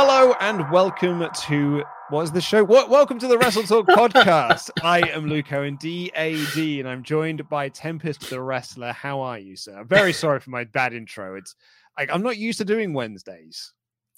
Hello and welcome to what's the show? What welcome to the Wrestle Talk podcast. I am Luke Owen, DAD, and I'm joined by Tempest the Wrestler. How are you, sir? I'm very sorry for my bad intro. It's like I'm not used to doing Wednesdays.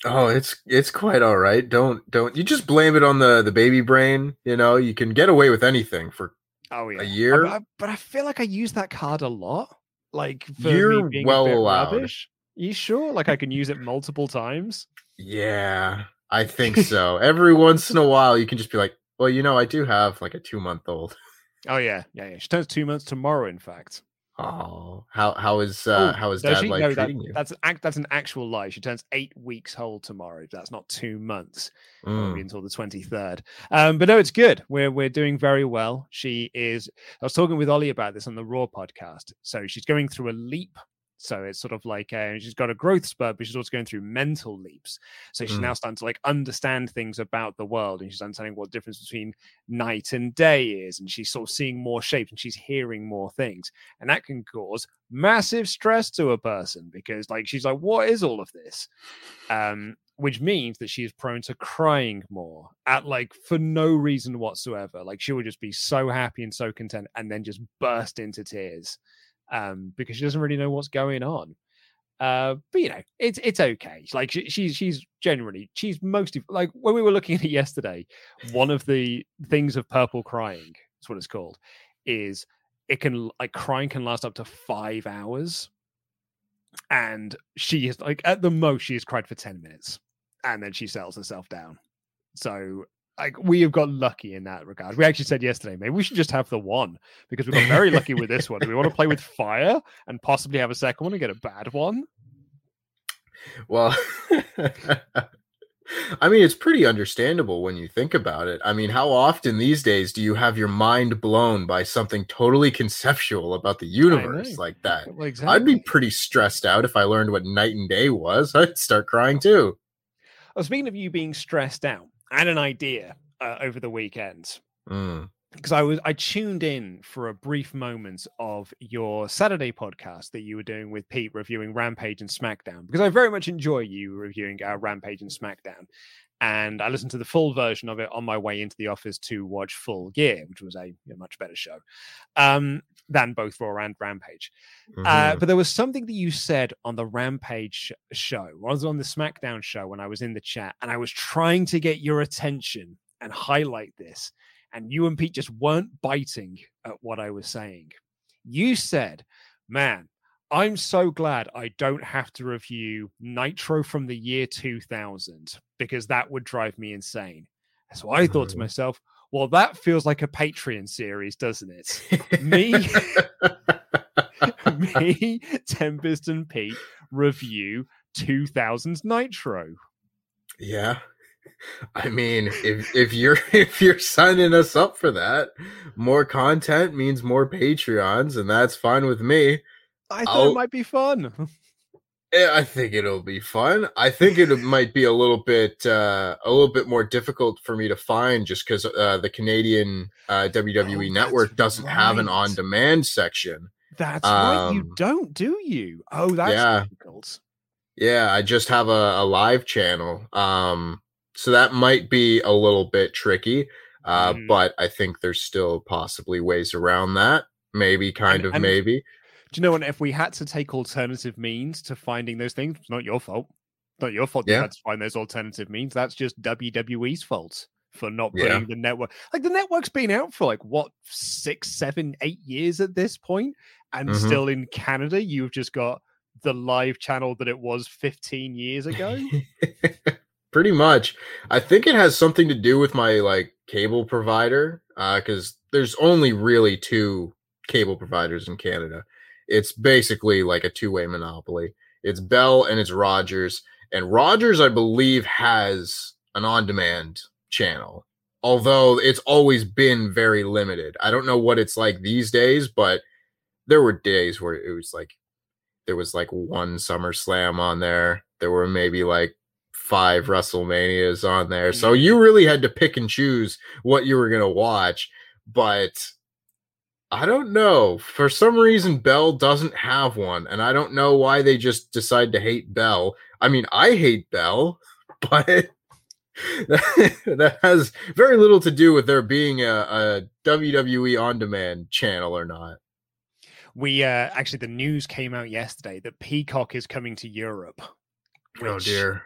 Oh, it's it's quite all right. Don't don't you just blame it on the the baby brain? You know, you can get away with anything for Oh yeah, a year. I- I- but I feel like I use that card a lot. Like for You're well a bit allowed. rubbish. You sure? Like I can use it multiple times? Yeah, I think so. Every once in a while, you can just be like, well, you know, I do have like a two month old. Oh yeah, yeah, yeah. She turns two months tomorrow. In fact. Oh, how how is uh, Oh, how is dad she? like No, that- treating you? That's an act. That's an actual lie. She turns eight weeks old tomorrow. That's not two months. Mm. until the twenty third. Um, but no, it's good. We're we're doing very well. She is. I was talking with Ollie about this on the Raw podcast. So she's going through a leap. So it's sort of like uh, she's got a growth spurt, but she's also going through mental leaps. So she's Mm. now starting to like understand things about the world, and she's understanding what difference between night and day is, and she's sort of seeing more shapes, and she's hearing more things, and that can cause massive stress to a person because like she's like, what is all of this? Um, which means that she is prone to crying more at like for no reason whatsoever. Like she would just be so happy and so content and then just burst into tears um, because she doesn't really know what's going on. Uh, but you know, it's it's okay. Like she, she's she's generally she's mostly like when we were looking at it yesterday. One of the things of purple crying, that's what it's called, is it can like crying can last up to five hours, and she is like at the most she has cried for ten minutes, and then she settles herself down. So like we have got lucky in that regard. We actually said yesterday, maybe we should just have the one because we got very lucky with this one. Do we want to play with fire and possibly have a second one and get a bad one? Well, I mean, it's pretty understandable when you think about it. I mean, how often these days do you have your mind blown by something totally conceptual about the universe like that? Well, exactly. I'd be pretty stressed out if I learned what night and day was. I'd start crying too. Oh, speaking of you being stressed out, had an idea uh, over the weekend Mm. because I was I tuned in for a brief moment of your Saturday podcast that you were doing with Pete reviewing Rampage and SmackDown because I very much enjoy you reviewing our Rampage and SmackDown. And I listened to the full version of it on my way into the office to watch Full Gear, which was a, a much better show um, than both Raw and Rampage. Uh, Mhm. but there was something that you said on the Rampage show. I was on the SmackDown show when I was in the chat, and I was trying to get your attention and highlight this. And you and Pete just weren't biting at what I was saying. You said, Man, I'm so glad I don't have to review Nitro from the year 2000 because that would drive me insane. So I thought to myself, well, that feels like a Patreon series, doesn't it? me me, Tempest, and Pete review 2000s Nitro. Yeah. I mean, if if you're if you're signing us up for that, more content means more Patreons, and that's fine with me. I thought I'll- it might be fun. Yeah, I think it'll be fun. I think it might be a little bit uh, a little bit more difficult for me to find just because uh, the Canadian uh, WWE Oh, network doesn't have an on demand section. That's right. You Um, don't, do you? Oh, that's yeah. difficult. Yeah, I just have a, a live channel. Um, so that might be a little bit tricky. Uh, Mm. but I think there's still possibly ways around that. Maybe, kind And- of, and- maybe. Do you know what? If we had to take alternative means to finding those things, it's not your fault. Not your fault. You Yeah. had to find those alternative means. That's just WWE's fault for not Yeah. putting the network. Like the network's been out for like what six, seven, eight years at this point, and Mhm. still in Canada, you've just got the live channel that it was 15 years ago. Pretty much. I think it has something to do with my like cable provider uh cuz there's only really two cable providers in Canada. It's basically like a two-way monopoly. It's Bell and it's Rogers and Rogers I believe has an on-demand channel. Although it's always been very limited. I don't know what it's like these days, but there were days where it was like there was like one SummerSlam on there. There were maybe like five WrestleManias on there. So mm-hmm. you really had to pick and choose what you were going to watch. But I don't know. For some reason, Bell doesn't have one. And I don't know why they just decide to hate Bell. I mean, I hate Bell, but that has very little to do with there being a, a WWE on demand channel or not. we uh actually the news came out yesterday that Peacock is coming to Europe. Oh dear.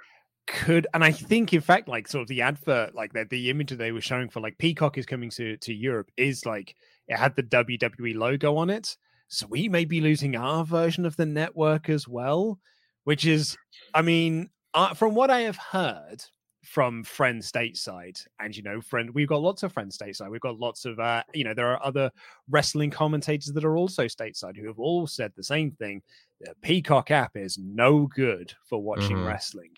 could and i think in fact like sort of the advert like the, the image that they were showing for like peacock is coming to to europe is like it had the wwe logo on it. So we may be losing our version of the network as well which is i mean uh, from what i have heard from friends stateside and you know friend we've got lots of friends stateside. We've got lots of uh you know there are other wrestling commentators that are also stateside who have all said the same thing the peacock app is no good for watching Mhm. wrestling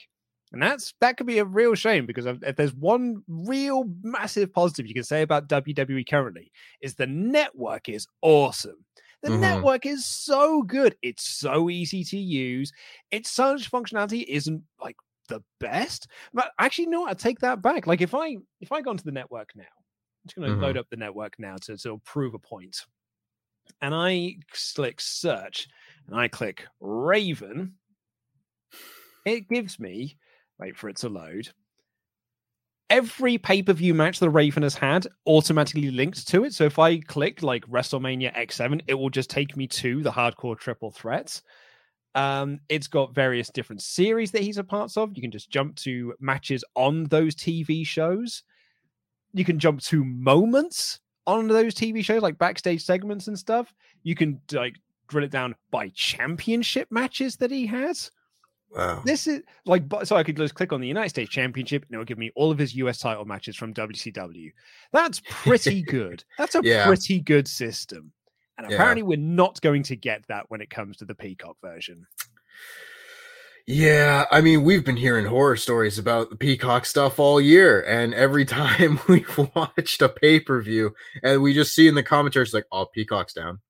and that's that could be a real shame because if there's one real massive positive you can say about WWE currently is the network is awesome. The Mhm. network is so good. It's so easy to use. Its search functionality isn't like the best, but actually, no, I take that back. Like if I if I go onto the network now, I'm just going to load up the network now to to prove a point, and I click search and I click Raven. It gives me wait for it to load. Every pay per view match the Raven has had automatically linked to it. So if I click like WrestleMania X7, it will just take me to the hardcore triple threats. Um, it's got various different series that he's a part of. You can just jump to matches on those TV shows. You can jump to moments on those TV shows, like backstage segments and stuff. You can like drill it down by championship matches that he has. Wow. This is like, so I could just click on the United States Championship and it will give me all of his US title matches from WCW. That's pretty good. That's a Yeah. pretty good system. And Yeah. apparently, we're not going to get that when it comes to the Peacock version. Yeah, I mean, we've been hearing horror stories about the Peacock stuff all year, and every time we've watched a pay per view, and we just see in the commentaries like, "Oh, Peacock's down,"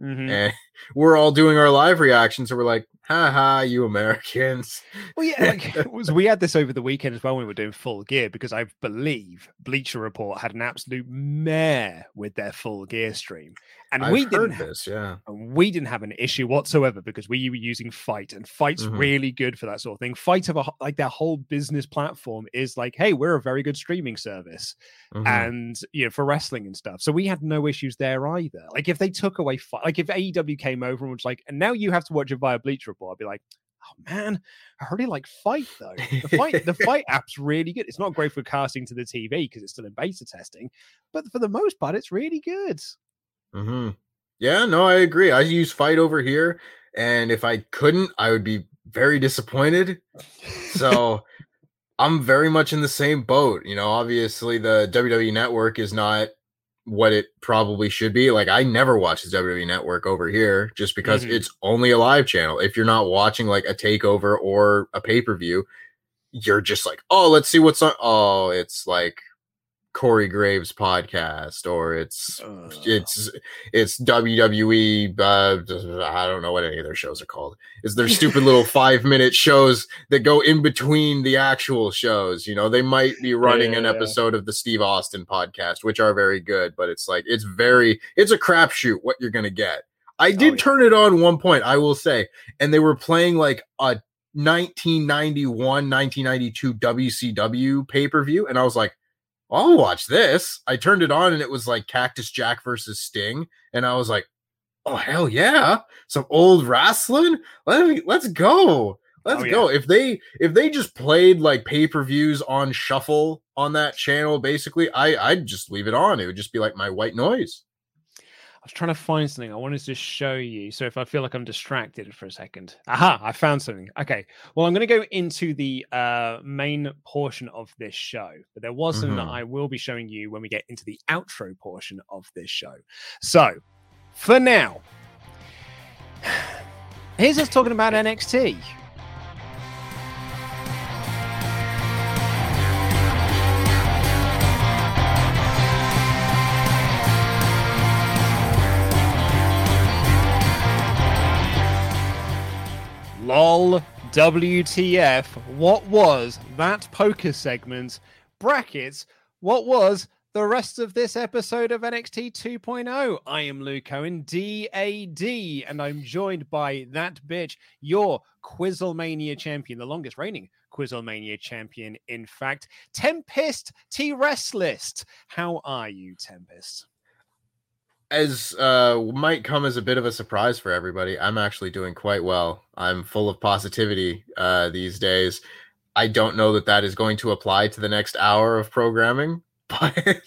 Mhm. and we're all doing our live reactions, and we're like, "Ha ha, you Americans!" Well, yeah, like, was, we had this over the weekend as well when we were doing full gear because I believe Bleacher Report had an absolute mare with their full gear stream, and I've we didn't. this, yeah. We didn't have an issue whatsoever because we were using FITE, and FITE's Mhm. really good for that sort of thing. FITE of a, like their whole business platform is like, hey, we're a very good streaming service, Mhm. and you know for wrestling and stuff. So we had no issues there either. Like if they took away FITE, like if AEW came over and was like, and now you have to watch it via Bleacher Report, I'd be like, oh man, I really like FITE though. The FITE, the FITE app's really good. It's not great for casting to the TV because it's still in beta testing, but for the most part, it's really good. hmm Yeah, no, I agree. I use FITE over here, and if I couldn't, I would be very disappointed. So I'm very much in the same boat. You know, obviously the WWE network is not what it probably should be. Like I never watch the WWE network over here just because Mhm. it's only a live channel. If you're not watching like a takeover or a pay-per-view, you're just like, oh, let's see what's on. Oh, it's like Corey Graves podcast or it's Ugh. it's it's WWE. Uh, I don't know what any of their shows are called. It's their stupid little five minute shows that go in between the actual shows. You know, they might be running an Yeah. episode of the Steve Austin podcast, which are very good, but it's like it's very it's a crapshoot what you're gonna get. I did Oh, yeah. turn it on one point, I will say, and they were playing like a 1991 1992 WCW pay per view, and I was like, I'll watch this. I turned it on, and it was like Cactus Jack versus Sting, and I was like, Oh hell yeah, some old wrestling. Let me let's go. Let's Oh, yeah. go. If they if they just played like pay per views on shuffle on that channel, basically, I I'd just leave it on. It would just be like my white noise. Was trying to find something I wanted to show you. So if I feel like I'm distracted for a second, aha, I found something. Okay, well I'm going to go into the uh, main portion of this show, but there was something that Mhm. I will be showing you when we get into the outro portion of this show. So for now, here's us talking about NXT. LOL WTF. What was that poker segment? Brackets. What was the rest of this episode of NXT 2.0? I am Luke Owen, DAD, and I'm joined by that bitch, your Quizzlemania champion, the longest reigning Quizzlemania champion, in fact, Tempest T Restlist. How are you, Tempest? As uh might come as a bit of a surprise for everybody i'm actually doing quite well i'm full of positivity uh these days i don't know that that is going to apply to the next hour of programming but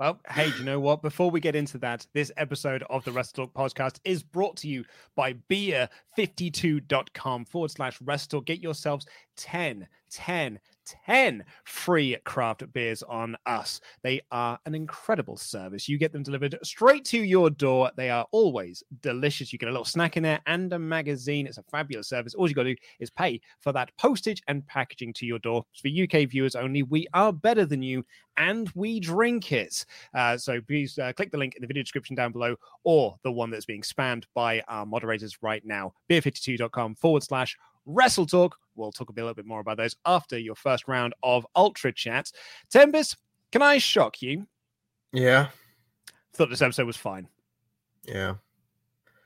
Well, hey, do you know what? Before we get into that, this episode of the Wrestle Talk podcast is brought to you by beer52.com forward slash Wrestle. Get yourselves 10, 10, 10 free craft beers on us. They are an incredible service. You get them delivered straight to your door. They are always delicious. You get a little snack in there and a magazine. It's a fabulous service. All you got to do is pay for that postage and packaging to your door. For UK viewers only, we are better than you and we drink it. Uh, so please uh, click the link in the video description down below or the one that's being spammed by our moderators right now. Beer52.com forward slash Wrestle Talk. We'll talk a little bit more about those after your first round of Ultra Chats. Tempest, can I shock you? yeah Thought this episode was fine. yeah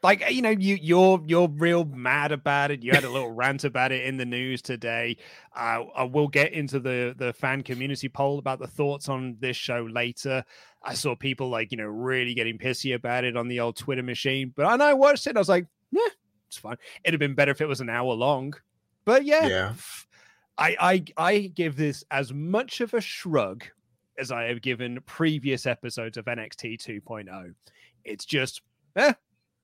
like you know you you're you're real mad about it you had a little rant about it in the news today uh, i will get into the the fan community poll about the thoughts on this show later i saw people like you know really getting pissy about it on the old twitter machine but i know i watched it and i was like yeah it's fine it'd have been better if it was an hour long but yeah, Yeah. I, I i give this as much of a shrug as i have given previous episodes of nxt 2.0 it's just eh,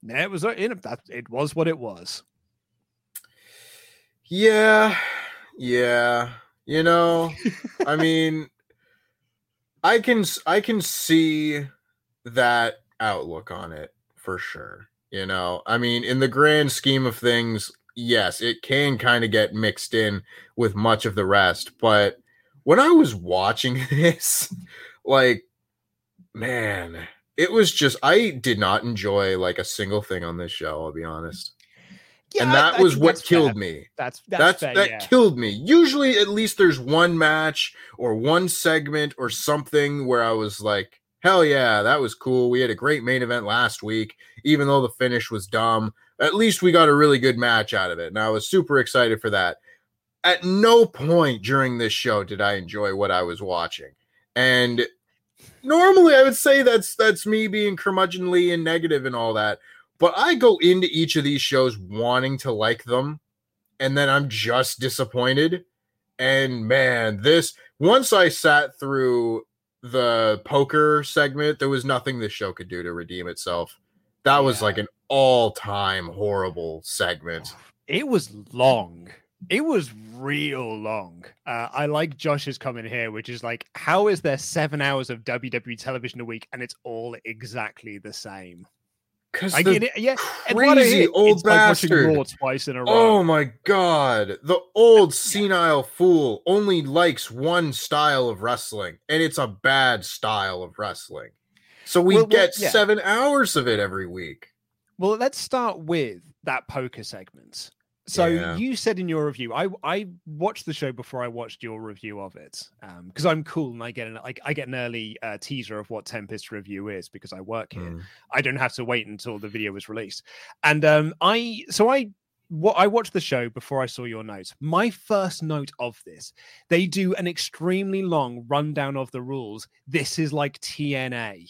yeah, it was you know, that it was what it was. yeah yeah you know i mean i can i can see that outlook on it for sure you know i mean in the grand scheme of things yes it can kind of get mixed in with much of the rest but when i was watching this like man it was just i did not enjoy like a single thing on this show i'll be honest Yeah, and that I was what killed fair. me That's that's, that's, fair, that yeah. killed me. Usually, at least there's one match or one segment or something where I was like, "Hell yeah, that was cool." We had a great main event last week, even though the finish was dumb. At least we got a really good match out of it, and I was super excited for that. At no point during this show did I enjoy what I was watching, and normally I would say that's that's me being curmudgeonly and negative and all that. But I go into each of these shows wanting to like them and then I'm just disappointed. And man, this once I sat through the poker segment, there was nothing this show could do to redeem itself. That was Yeah. like an all-time horrible segment. It was long. It was real long. Uh, I like Josh's comment here, which is like, how is there seven hours of WWE television a week and it's all exactly the same? Because I get it. Yeah, crazy old like bastard. Raw twice in a row. Oh my god. The old senile fool only likes one style of wrestling, and it's a bad style of wrestling. So we Well, well, get yeah. seven hours of it every week. Well, let's start with that poker segment. So Yeah. you said in your review, I I watched the show before I watched your review of it, because I'm cool and I get an like I get an early uh, teaser of what Tempest review is because I work here. Mm. I don't have to wait until the video was released. And um, I so I what I watched the show before I saw your notes. My first note of this, they do an extremely long rundown of the rules. This is like TNA.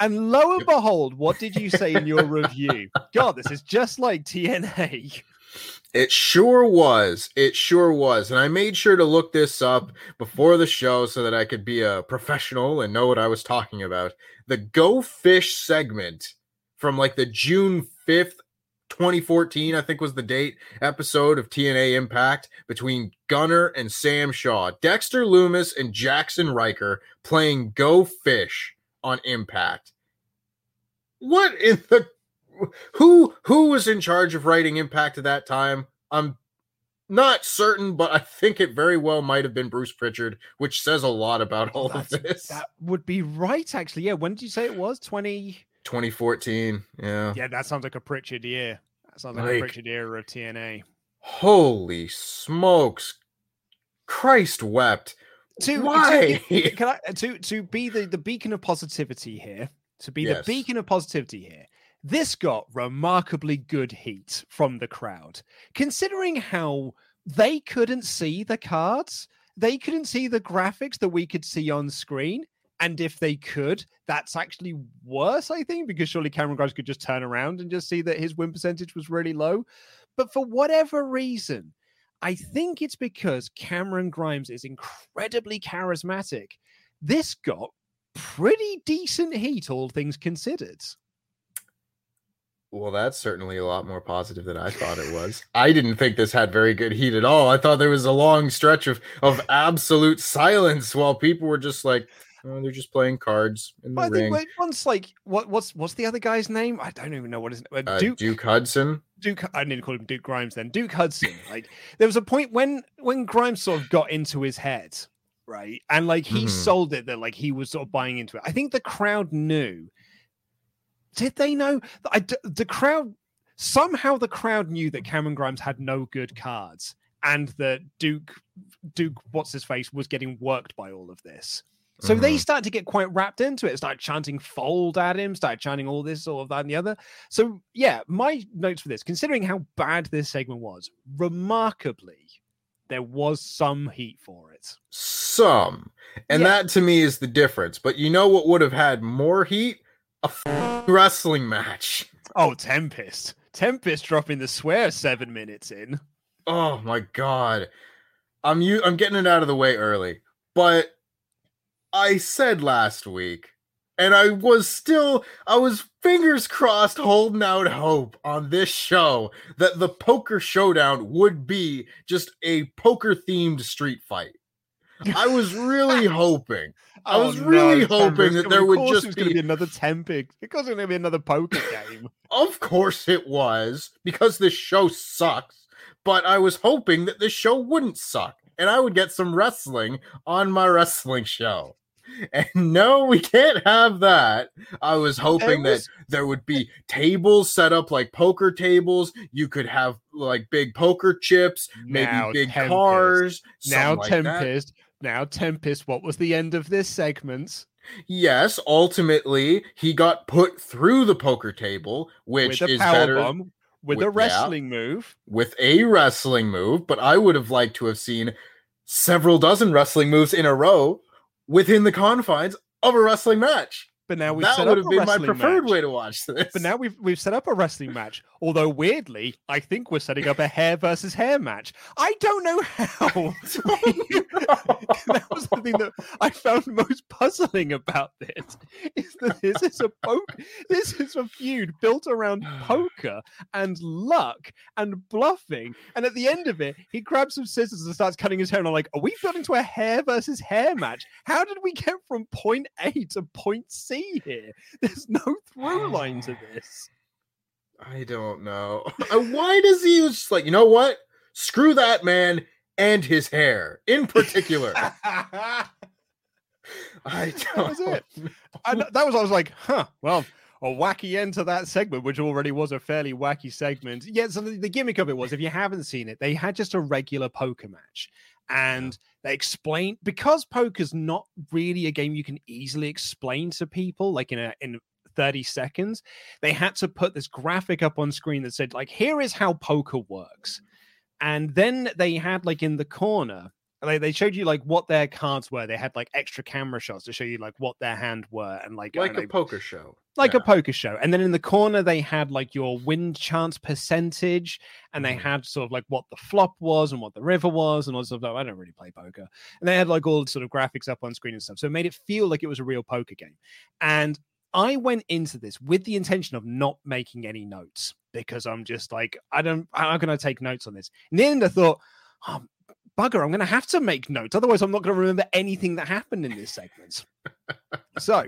And lo and behold, what did you say in your review? God, this is just like TNA. It sure was. It sure was. And I made sure to look this up before the show so that I could be a professional and know what I was talking about. The Go Fish segment from like the June 5th, 2014, I think was the date episode of TNA Impact between Gunner and Sam Shaw, Dexter Lumis and Jackson Ryker playing Go Fish on Impact. What in the who who was in charge of writing Impact at that time? I'm not certain, but I think it very well might have been Bruce Pritchard, which says a lot about all of Oh, this. That would be right, actually. Yeah. When did you say it was? 20. 2014, yeah. Yeah, that sounds like a Pritchard year. That sounds like, a Pritchard era of TNA. Holy smokes! Christ wept. To, Why? To, can I, to to be the, the beacon of positivity here, to be Yes. the beacon of positivity here, this got remarkably good heat from the crowd, considering how they couldn't see the cards, they couldn't see the graphics that we could see on screen. And if they could, that's actually worse, I think, because surely Cameron Grimes could just turn around and just see that his win percentage was really low. But for whatever reason, I think it's because Cameron Grimes is incredibly charismatic. This got pretty decent heat, all things considered. Well, that's certainly a lot more positive than I thought it was. I didn't think this had very good heat at all. I thought there was a long stretch of of absolute silence while people were just like, oh, they're just playing cards in the But I ring. think once, like, what, what's what's the other guy's name? I don't even know what his uh, Uh, Duke. Duke Hudson. Duke. I need to call him Duke Grimes. Then Duke Hudson. Like, there was a point when when Grimes sort of got into his head, right, and like he Mhm. sold it that like he was sort of buying into it. I think the crowd knew. Did they know? I d the crowd somehow the crowd knew that Cameron Grimes had no good cards and that Duke Duke what's his face was getting worked by all of this. So they Mhm. started to get quite wrapped into it. Started chanting "fold" at him. Started chanting all this, all of that, and the other. So yeah, my notes for this, considering how bad this segment was, remarkably, there was some heat for it. some and Yeah. that to me is the difference but you know what would have had more heat a f- wrestling match. Oh, Tempest, Tempest dropping the swear seven minutes in. oh my god. I'm you i'm getting it out of the way early but i said last week and i was still i was fingers crossed holding out hope on this show that the poker showdown would be just a poker themed street fight. I was really hoping I was oh, really hoping that there would just it was going to be- be another Tempest. Because it's going to be another poker game. Of course it was, because this show sucks. But I was hoping that this show wouldn't suck and I would get some wrestling on my wrestling show. And no, we can't have that. I was hoping was- that there would be tables set up like poker tables. You could have like big poker chips, maybe Now big Tempest. cars. now something like that. Tempest. Now Tempest. What was the end of this segment? Yes, ultimately he got put through the poker table, which is power better bomb, with, with- a yeah. wrestling move. with a wrestling move, but I would have liked to have seen several dozen wrestling moves in a row within the confines of a wrestling match. But now we've that set would up have a been my wrestling preferred match. way to watch this. But now we've we've set up a wrestling match. Although weirdly, I think we're setting up a hair versus hair match. I don't know how. that was the thing that I found most puzzling about this. Is that this is a poke, this is a feud built around poker and luck and bluffing. And at the end of it, he grabs some scissors and starts cutting his hair. And I'm like, are we building to a hair versus hair match? How did we get from point A to point C here? There's no through line to this. I don't know. Why does he just like, you know what? Screw that man and his hair in particular. I don't was it. and that was I was like, huh, well, a wacky end to that segment, which already was a fairly wacky segment. Yeah, so the, the gimmick of it was if you haven't seen it, they had just a regular poker match. And they explain because poker's not really a game you can easily explain to people, like in a in 30 seconds, they had to put this graphic up on screen that said, like, here is how poker works. And then they had like in the corner, they, they showed you like what their cards were. They had like extra camera shots to show you like what their hand were and like like and a they- poker show. like Yeah. a poker show. And then in the corner, they had like your win chance percentage, and they Mhm. had sort of like what the flop was and what the river was, and all this stuff. I don't really play poker. And they had like all sort of graphics up on screen and stuff. So it made it feel like it was a real poker game. And I went into this with the intention of not making any notes because I'm just like, I don't, how can I take notes on this? In the end, I thought, oh, bugger, I'm going to have to make notes. Otherwise, I'm not going to remember anything that happened in this segment. so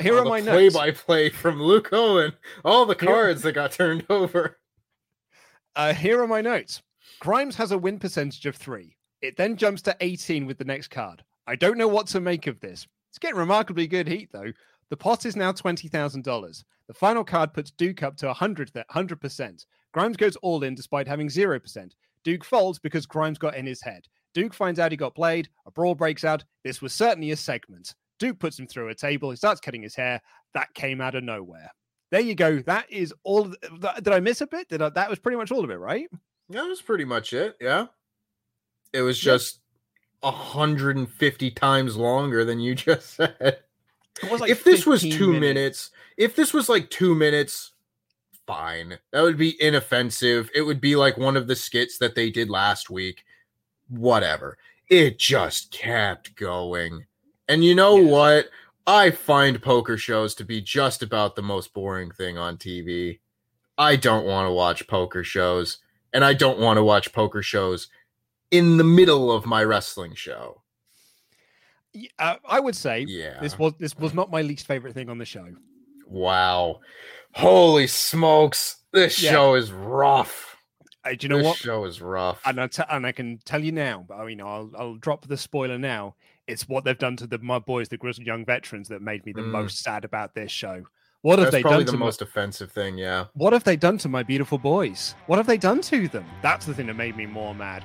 here All are my play notes. Play by play from Luke Owen. All the Here- cards that got turned over. Uh, here are my notes. Grimes has a win percentage of three. It then jumps to 18 with the next card. I don't know what to make of this. It's getting remarkably good heat, though. The pot is now $20,000. The final card puts Duke up to 100, th- 100%. Grimes goes all in despite having 0%. Duke folds because Grimes got in his head. Duke finds out he got played. A brawl breaks out. This was certainly a segment. Duke puts him through a table. He starts cutting his hair. That came out of nowhere. There you go. That is all. th- Did I miss a bit? Did I, that was pretty much all of it, right? That was pretty much it. Yeah. It was Yeah. just 150 times longer than you just said. It was like if this was 15 two minutes. if this was like two minutes, fine. That would be inoffensive. It would be like one of the skits that they did last week. Whatever. It just kept going. And you know Yeah. what? I find poker shows to be just about the most boring thing on TV. I don't want to watch poker shows, and I don't want to watch poker shows in the middle of my wrestling show. Uh, I would say Yeah. this was this was not my least favorite thing on the show. Wow. Holy smokes. This Yeah. show is rough. Uh, do you know this what? show is rough. And I, t- and I can tell you now, but I mean, I'll, I'll drop the spoiler now. It's what they've done to the my boys, the grizzled young veterans, that made me the Mm. most sad about this show. What have That's they probably done the to my- most offensive thing, yeah. What have they done to my beautiful boys? What have they done to them? That's the thing that made me more mad.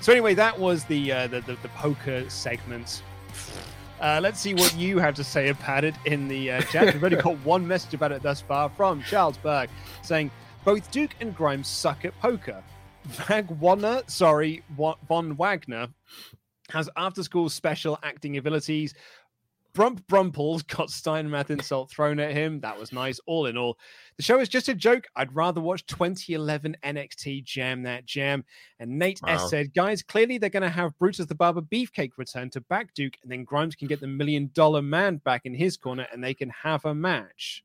So anyway, that was the uh, the, the, the poker segment. Uh, let's see what you have to say about it in the uh, chat. We've only got one message about it thus far from Charles Berg saying both Duke and Grimes suck at poker. Wagner, sorry, Von Wagner has after school special acting abilities. Brump Brumples got Steinmath insult thrown at him. That was nice. All in all, the show is just a joke. I'd rather watch 2011 NXT Jam That Jam. And Nate Wow. S said, guys, clearly they're going to have Brutus the Barber Beefcake return to back Duke, and then Grimes can get the million dollar man back in his corner and they can have a match.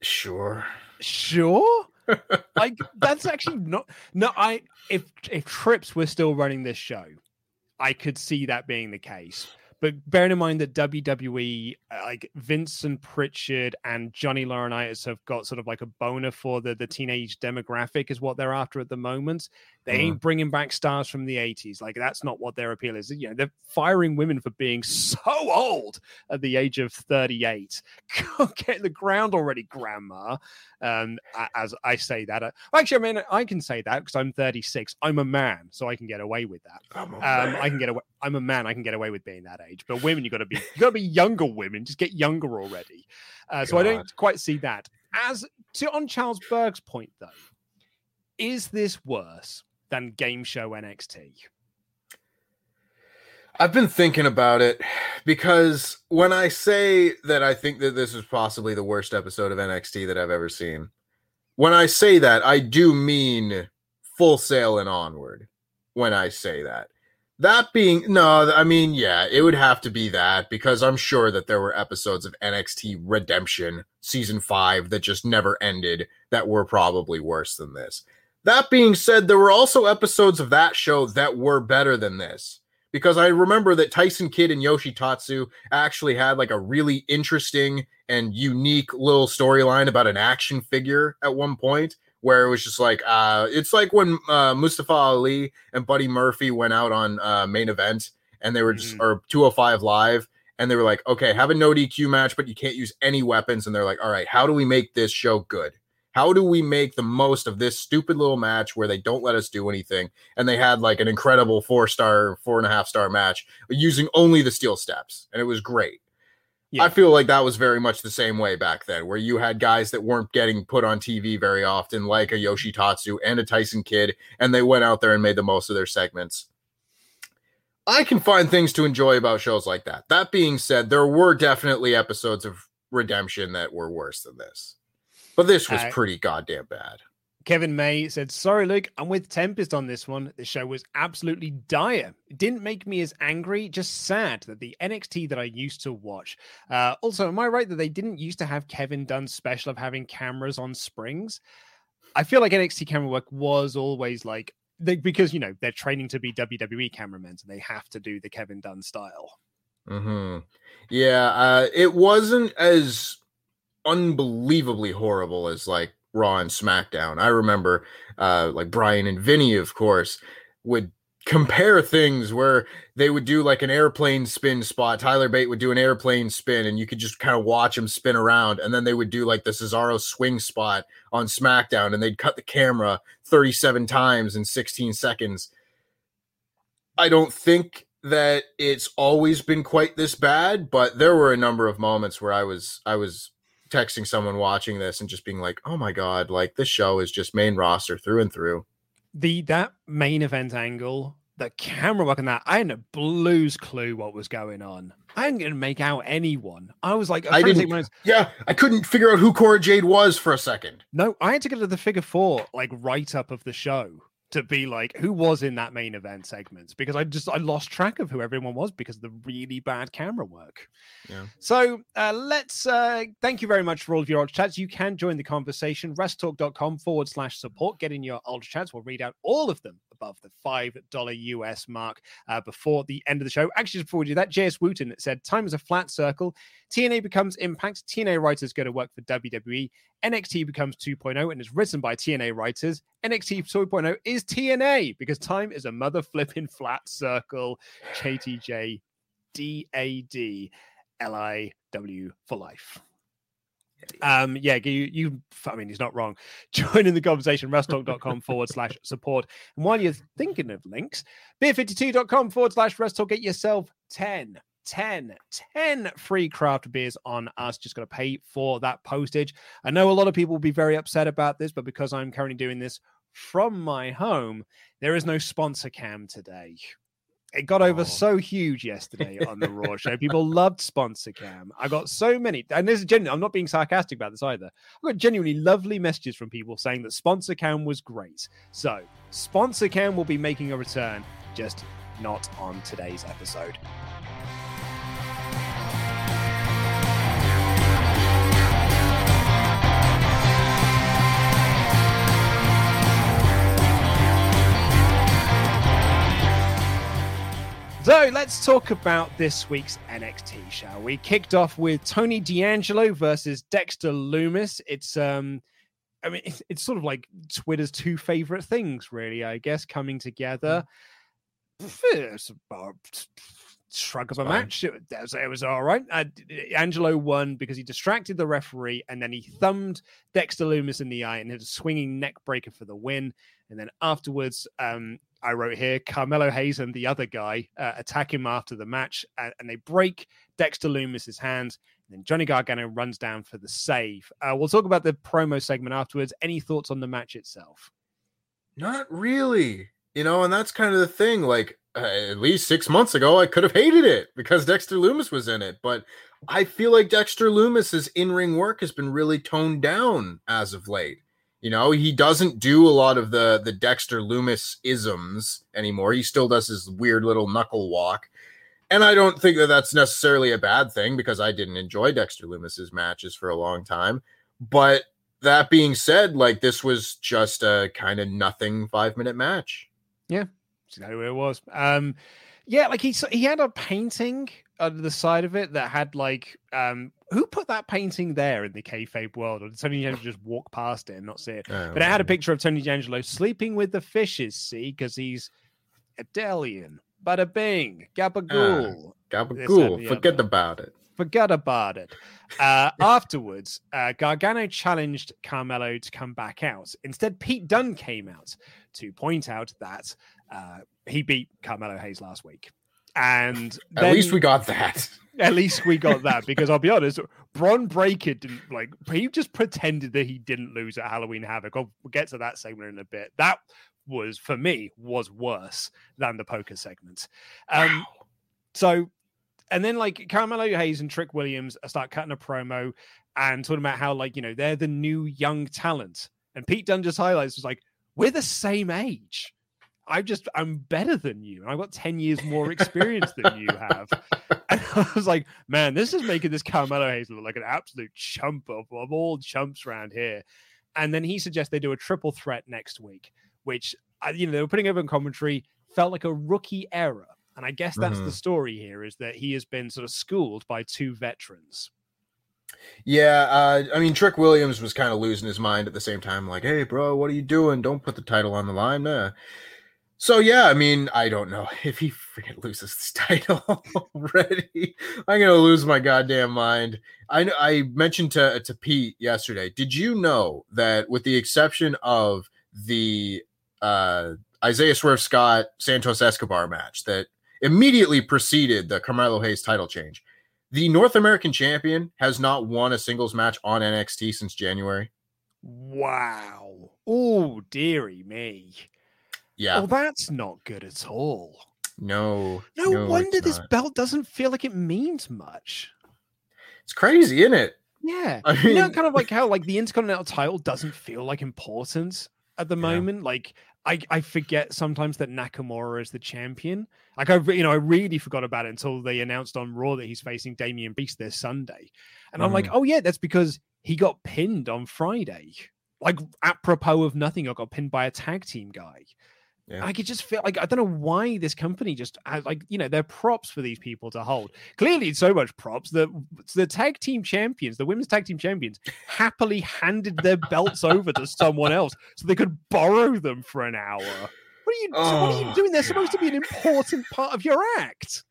Sure. Sure. like that's actually not no i if if trips were still running this show i could see that being the case but bearing in mind that wwe uh, like vincent pritchard and johnny laurinaitis have got sort of like a boner for the the teenage demographic is what they're after at the moment they ain't bringing back stars from the 80s like that's not what their appeal is. You know they're firing women for being so old at the age of 38 Go get the ground already grandma. Um as i say that uh, actually i mean i can say that because i'm 36 i'm a man so i can get away with that. Um i can get away i'm a man. I can get away with being that age. But women you got to be you got to be younger women. Just get younger already. Uh, so i don't quite see that. As to on charles berg's point though is this worse than game show nxt I've been thinking about it because when I say that I think that this is possibly the worst episode of NXT that I've ever seen, when I say that, I do mean full sail and onward. When I say that, that being no, I mean, yeah, it would have to be that because I'm sure that there were episodes of NXT Redemption season five that just never ended that were probably worse than this. That being said, there were also episodes of that show that were better than this because I remember that Tyson Kidd and Yoshi Tatsu actually had like a really interesting and unique little storyline about an action figure at one point where it was just like uh it's like when uh Mustafa Ali and Buddy Murphy went out on uh main event and they were just or 205 live and they were like okay have a no DQ match but you can't use any weapons and they're like all right how do we make this show good how do we make the most of this stupid little match where they don't let us do anything? And they had like an incredible four star, four and a half star match using only the steel steps, and it was great. I feel like that was very much the same way back then, where you had guys that weren't getting put on TV very often, like a Yoshi Tatsu and a Tyson Kidd, and they went out there and made the most of their segments. I can find things to enjoy about shows like that. That being said, there were definitely episodes of Redemption that were worse than this. But this was Uh, pretty goddamn bad. Kevin May said, Sorry, Luke, I'm with Tempest on this one. The show was absolutely dire. It didn't make me as angry, just sad that the NXT that I used to watch. Uh, also, am I right that they didn't used to have Kevin Dunn's special of having cameras on springs? I feel like NXT camera work was always like, they, because, you know, they're training to be WWE cameramen, so they have to do the Kevin Dunn style. hmm Yeah, uh, it wasn't as unbelievably horrible as like Raw and SmackDown. I remember uh, like Brian and Vinny, of course, would compare things where they would do like an airplane spin spot. Tyler Bate would do an airplane spin, and you could just kind of watch him spin around. And then they would do like the Cesaro swing spot on SmackDown, and they'd cut the camera 37 times in 16 seconds. I don't think that it's always been quite this bad, but there were a number of moments where I was I was texting someone watching this and just being like, "Oh my god, like this show is just main roster through and through." the that main event angle the camera work on that, I had a blues clue what was going on. I didn't gonna make out anyone. I was like, I didn't. Was, yeah, I couldn't figure out who Cora Jade was for a second. No, I had to go to the figure four, like right up of the show to be like who was in that main event segment because I just I lost track of who everyone was because of the really bad camera work. Yeah. So uh, let's uh, thank you very much for all of your ultra chats. You can join the conversation. Wrestletalk.com forward slash support. Get in your ultra chats. We'll read out all of them above the five dollar US mark uh, before the end of the show. Actually, just before we do that, JS Wooten said time is a flat circle. TNA becomes Impact. TNA writers go to work for WWE. NXT becomes 2.0 and is written by TNA writers. NXT 2.0 is TNA because time is a mother flipping flat circle. JTJ D A D L I W for life. Um, yeah, you, you, I mean, he's not wrong. Join in the conversation, wrestletalk.com forward slash support. And while you're thinking of links, beer52.com forward slash wrestletalk, get yourself 10 10 10 free craft beers on us just got to pay for that postage i know a lot of people will be very upset about this but because i'm currently doing this from my home there is no sponsor cam today it got over oh. so huge yesterday on the Raw show. People loved Sponsor Cam. I got so many, and this is genuine. I'm not being sarcastic about this either. I got genuinely lovely messages from people saying that Sponsor Cam was great. So, Sponsor Cam will be making a return, just not on today's episode. So let's talk about this week's NXT, shall we? Kicked off with Tony D'Angelo versus Dexter Lumis. It's um, I mean, it's, it's sort of like Twitter's two favorite things, really. I guess coming together. It's about shrug of a match. It was, it was all right. Uh, Angelo won because he distracted the referee and then he thumbed Dexter Lumis in the eye and hit a swinging neck breaker for the win. And then afterwards, um, I wrote here Carmelo Hayes and the other guy uh, attack him after the match, and, and, they break Dexter Lumis's hands. And then Johnny Gargano runs down for the save. Uh, we'll talk about the promo segment afterwards. Any thoughts on the match itself? Not really. You know, and that's kind of the thing. Like, uh, at least six months ago, I could have hated it because Dexter Lumis was in it. But I feel like Dexter Lumis's in ring work has been really toned down as of late. You know, he doesn't do a lot of the the Dexter Lumis isms anymore. He still does his weird little knuckle walk. And I don't think that that's necessarily a bad thing because I didn't enjoy Dexter Lumis's matches for a long time. But that being said, like this was just a kind of nothing 5-minute match. Yeah. Exactly where it was. Um yeah, like he he had a painting on the side of it that had like um who put that painting there in the kayfabe world? Or did Tony D'Angelo just walk past it and not see it? Oh, but it had a picture of Tony D'Angelo sleeping with the fishes, see, because he's a Delian. Bada bing, gabagool. Uh, gabagool. Forget other. about it. Forget about it. Uh, afterwards, uh, Gargano challenged Carmelo to come back out. Instead, Pete Dunne came out to point out that uh, he beat Carmelo Hayes last week. And at then, least we got that. At least we got that because I'll be honest, Bron Breakker didn't like he just pretended that he didn't lose at Halloween Havoc. I'll, we'll get to that segment in a bit. That was for me was worse than the poker segment. Um, wow. so and then like Carmelo Hayes and Trick Williams start cutting a promo and talking about how like you know they're the new young talent. And Pete Dunne just highlights was like we're the same age. I just I'm better than you. And I've got 10 years more experience than you have. And I was like, man, this is making this Carmelo Hayes look like an absolute chump of, of all chumps around here. And then he suggests they do a triple threat next week, which you know they were putting over in commentary, felt like a rookie error. And I guess that's mm-hmm. the story here is that he has been sort of schooled by two veterans. Yeah, uh, I mean, Trick Williams was kind of losing his mind at the same time, like, "Hey, bro, what are you doing? Don't put the title on the line." Uh, so yeah, I mean, I don't know if he freaking loses this title already. I'm gonna lose my goddamn mind. I I mentioned to to Pete yesterday. Did you know that with the exception of the uh, Isaiah Swerve Scott Santos Escobar match that immediately preceded the Carmelo Hayes title change, the North American champion has not won a singles match on NXT since January. Wow. Oh, dearie me. Yeah. Well, that's not good at all. No. No, wonder this not. belt doesn't feel like it means much. It's crazy, isn't it? Yeah. I you know, kind of like how like the Intercontinental title doesn't feel like important at the Yeah. moment. Like I, I forget sometimes that Nakamura is the champion. Like I, you know, I really forgot about it until they announced on Raw that he's facing Damian Priest this Sunday, and I'm like, Mm-hmm. oh yeah, that's because he got pinned on Friday. Like apropos of nothing, I got pinned by a tag team guy. Yeah. I could just feel like I don't know why this company just uh, like you know they're props for these people to hold. Clearly, it's so much props that the tag team champions, the women's tag team champions, happily handed their belts over to someone else so they could borrow them for an hour. What are you? what are you Oh, doing? They're supposed to be an important part of your act.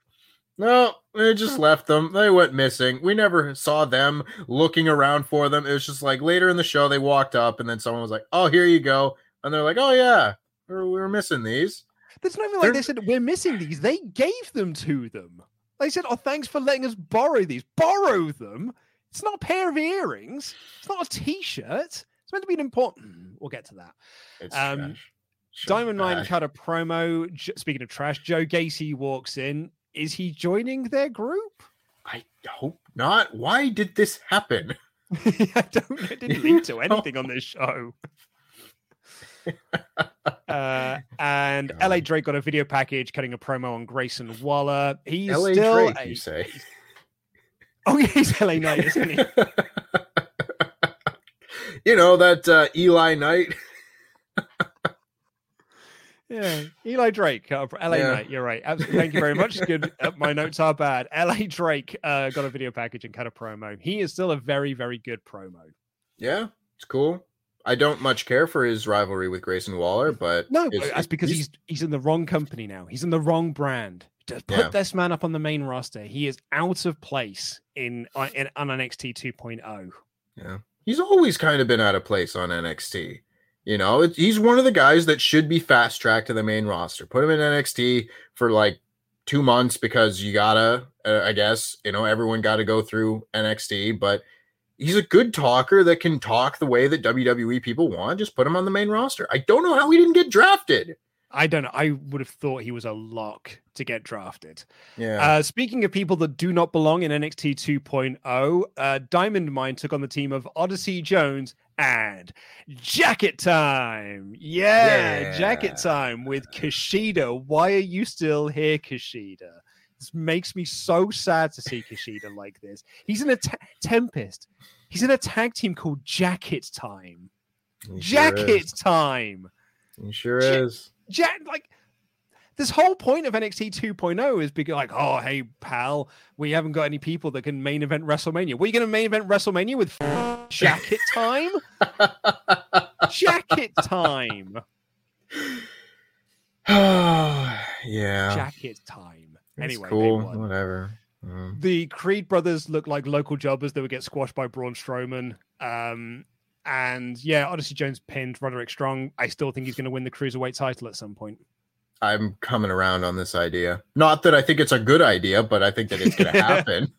No, they just left them. They went missing. We never saw them looking around for them. It was just like later in the show, they walked up and then someone was like, Oh, here you go. And they're like, Oh, yeah, we were, we were missing these. It's not even like They're- they said we're missing these. They gave them to them. They said, "Oh, thanks for letting us borrow these. Borrow them. It's not a pair of earrings. It's not a T-shirt. It's meant to be an important. Mm, We'll get to that. It's Um, trash. Diamond Mine bad. cut a promo. Speaking of trash, Joe Gacy walks in. Is he joining their group? I hope not. Why did this happen? I don't. It didn't lead to anything on this show. Uh, and LA Drake got a video package cutting a promo on Grayson Waller. He's LA still Drake, a- you say. Oh, yeah, he's LA Knight, isn't he? you know, that uh, Eli Knight. Yeah, Eli Drake, uh, LA Yeah. Knight. You're right. Absolutely. Thank you very much. Good. Uh, my notes are bad. LA Drake uh, got a video package and cut a promo. He is still a very, very good promo. Yeah, it's cool. I don't much care for his rivalry with Grayson Waller, but No, it's- that's it's- because he's he's in the wrong company now. He's in the wrong brand. Just put Yeah. this man up on the main roster. He is out of place in on, in, on NXT 2.0. Yeah. He's always kind of been out of place on NXT. You know, it, he's one of the guys that should be fast tracked to the main roster. Put him in NXT for like two months because you gotta, uh, I guess, you know, everyone got to go through NXT, but he's a good talker that can talk the way that WWE people want. Just put him on the main roster. I don't know how he didn't get drafted. I don't know. I would have thought he was a lock to get drafted. Yeah. Uh, speaking of people that do not belong in NXT 2.0, uh, Diamond Mine took on the team of Odyssey Jones and Jacket Time. Yeah, Jacket Time with Kushida. Why are you still here, Kushida? This makes me so sad to see Kushida like this. He's in a ta- Tempest. He's in a tag team called Jacket Time. He Jacket. Time. He sure Ja- is. Jack, like this whole point of NXT 2.0 is because, like, oh, hey, pal, we haven't got any people that can main event WrestleMania. What are you going to main event WrestleMania with? Jacket time? Jacket time. yeah. Jacket time. Anyway, cool. Whatever. Um, The Creed brothers look like local jobbers that would get squashed by Braun Strowman. Um, and yeah, Odyssey Jones pinned Roderick Strong. I still think he's going to win the cruiserweight title at some point. I'm coming around on this idea. Not that I think it's a good idea, but I think that it's going to happen.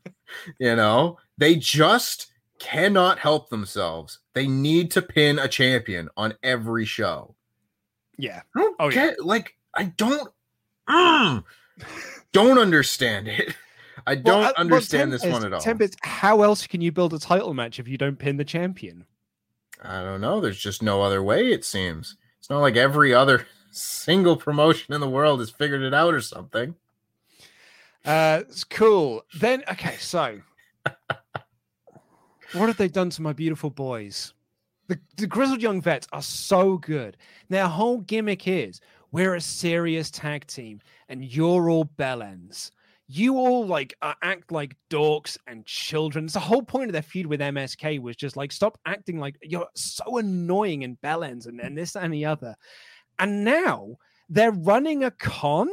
you know, they just cannot help themselves. They need to pin a champion on every show. Yeah. I don't Oh, yeah. like I don't mm, don't understand it. I don't uh, well, understand this one at all. Tempest, how else can you build a title match if you don't pin the champion? I don't know. There's just no other way, it seems. It's not like every other single promotion in the world has figured it out or something. Uh, it's cool. Then, okay, so what have they done to my beautiful boys? The, the grizzled young vets are so good. Their whole gimmick is we're a serious tag team, and you're all bellends. You all like uh, act like dorks and children. It's the whole point of their feud with MSK was just like stop acting like you're so annoying and bellends and, and this and the other. And now they're running a con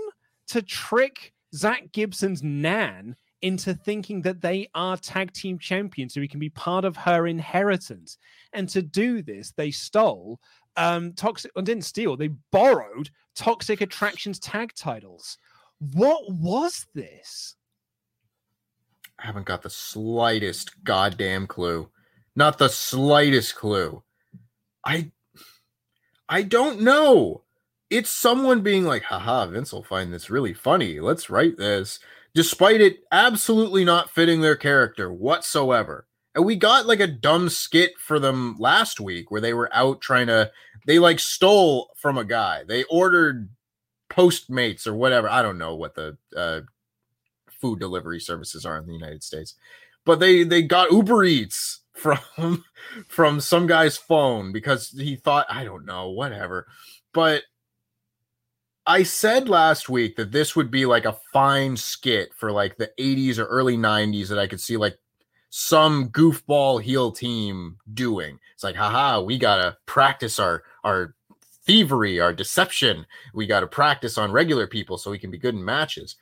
to trick Zach Gibson's Nan into thinking that they are tag team champions so he can be part of her inheritance. And to do this, they stole um toxic or didn't steal, they borrowed toxic attractions tag titles. What was this? I haven't got the slightest goddamn clue. Not the slightest clue. I I don't know. it's someone being like, haha, Vince will find this really funny. Let's write this, despite it absolutely not fitting their character whatsoever. And we got like a dumb skit for them last week where they were out trying to, they like stole from a guy. They ordered Postmates or whatever. I don't know what the uh, food delivery services are in the United States, but they they got Uber Eats from from some guy's phone because he thought I don't know whatever, but I said last week that this would be like a fine skit for like the 80s or early 90s that I could see like some goofball heel team doing. It's like, haha, we gotta practice our our thievery, our deception. We gotta practice on regular people so we can be good in matches.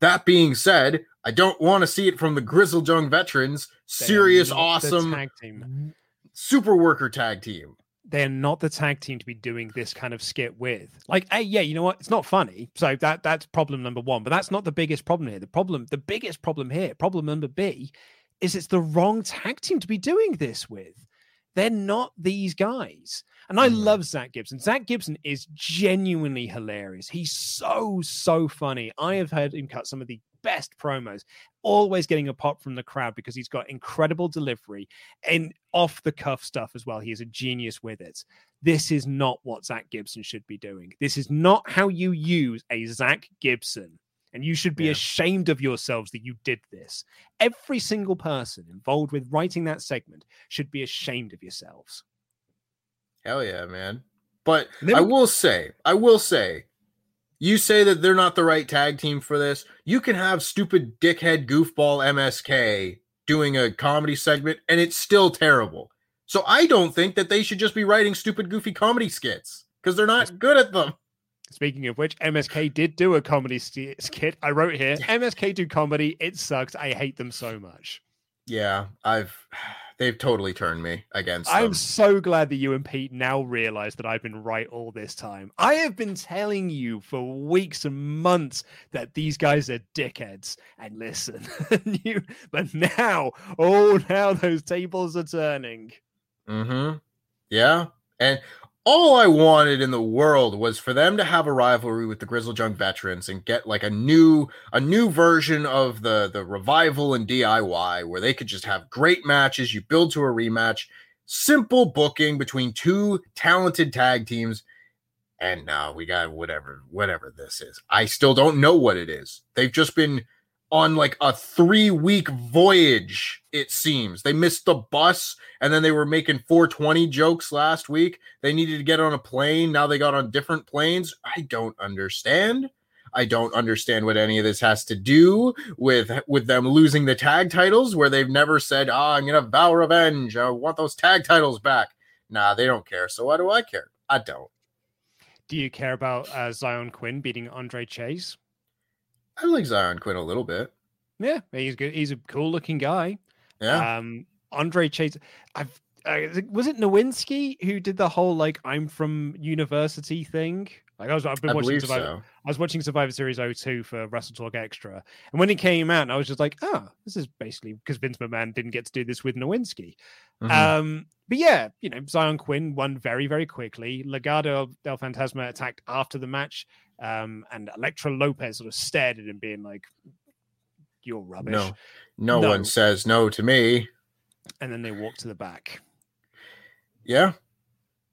That being said, I don't want to see it from the grizzled young veterans, serious, awesome tag team. super worker tag team. They're not the tag team to be doing this kind of skit with. Like, hey, yeah, you know what? It's not funny. So that that's problem number one. But that's not the biggest problem here. The problem, the biggest problem here, problem number B, is it's the wrong tag team to be doing this with. They're not these guys. And I Mm. love Zach Gibson. Zach Gibson is genuinely hilarious. He's so, so funny. I have heard him cut some of the best promos, always getting a pop from the crowd because he's got incredible delivery and off the cuff stuff as well. He is a genius with it. This is not what Zach Gibson should be doing. This is not how you use a Zach Gibson. And you should be Yeah. ashamed of yourselves that you did this. Every single person involved with writing that segment should be ashamed of yourselves. Hell yeah, man. But I will say, I will say, you say that they're not the right tag team for this. You can have stupid dickhead goofball MSK doing a comedy segment and it's still terrible. So I don't think that they should just be writing stupid goofy comedy skits because they're not good at them. Speaking of which, MSK did do a comedy st- skit. I wrote here MSK do comedy. It sucks. I hate them so much. Yeah, I've they've totally turned me against I'm them. so glad that you and Pete now realize that I've been right all this time. I have been telling you for weeks and months that these guys are dickheads. And listen, you, but now, oh, now those tables are turning. Mm-hmm. Yeah. And all I wanted in the world was for them to have a rivalry with the Grizzled Junk Veterans and get like a new a new version of the the revival and DIY where they could just have great matches. You build to a rematch, simple booking between two talented tag teams. And now we got whatever whatever this is. I still don't know what it is. They've just been on like a three week voyage, it seems. They missed the bus and then they were making 420 jokes last week. They needed to get on a plane. Now they got on different planes. I don't understand. I don't understand what any of this has to do with with them losing the tag titles where they've never said, "Ah, I'm going to vow revenge. I want those tag titles back." Nah, they don't care. So why do I care? I don't. Do you care about uh, Zion Quinn beating Andre Chase? I like Zion Quinn a little bit. Yeah, he's good. He's a cool looking guy. Yeah. Um, Andre Chase. I've uh, was it Nowinski who did the whole like I'm from university thing. Like I was, I've been I watching Survivor. so. I was watching Survivor Series 02 for Wrestle Talk Extra, and when it came out, I was just like, "Ah, this is basically because Vince McMahon didn't get to do this with Nowinski." Mhm. Um, but yeah, you know, Zion Quinn won very, very quickly. Legado del Fantasma attacked after the match, um, and Elektra Lopez sort of stared at him, being like, "You're rubbish." no, no, No. one says no to me. And then they walked to the back. Yeah.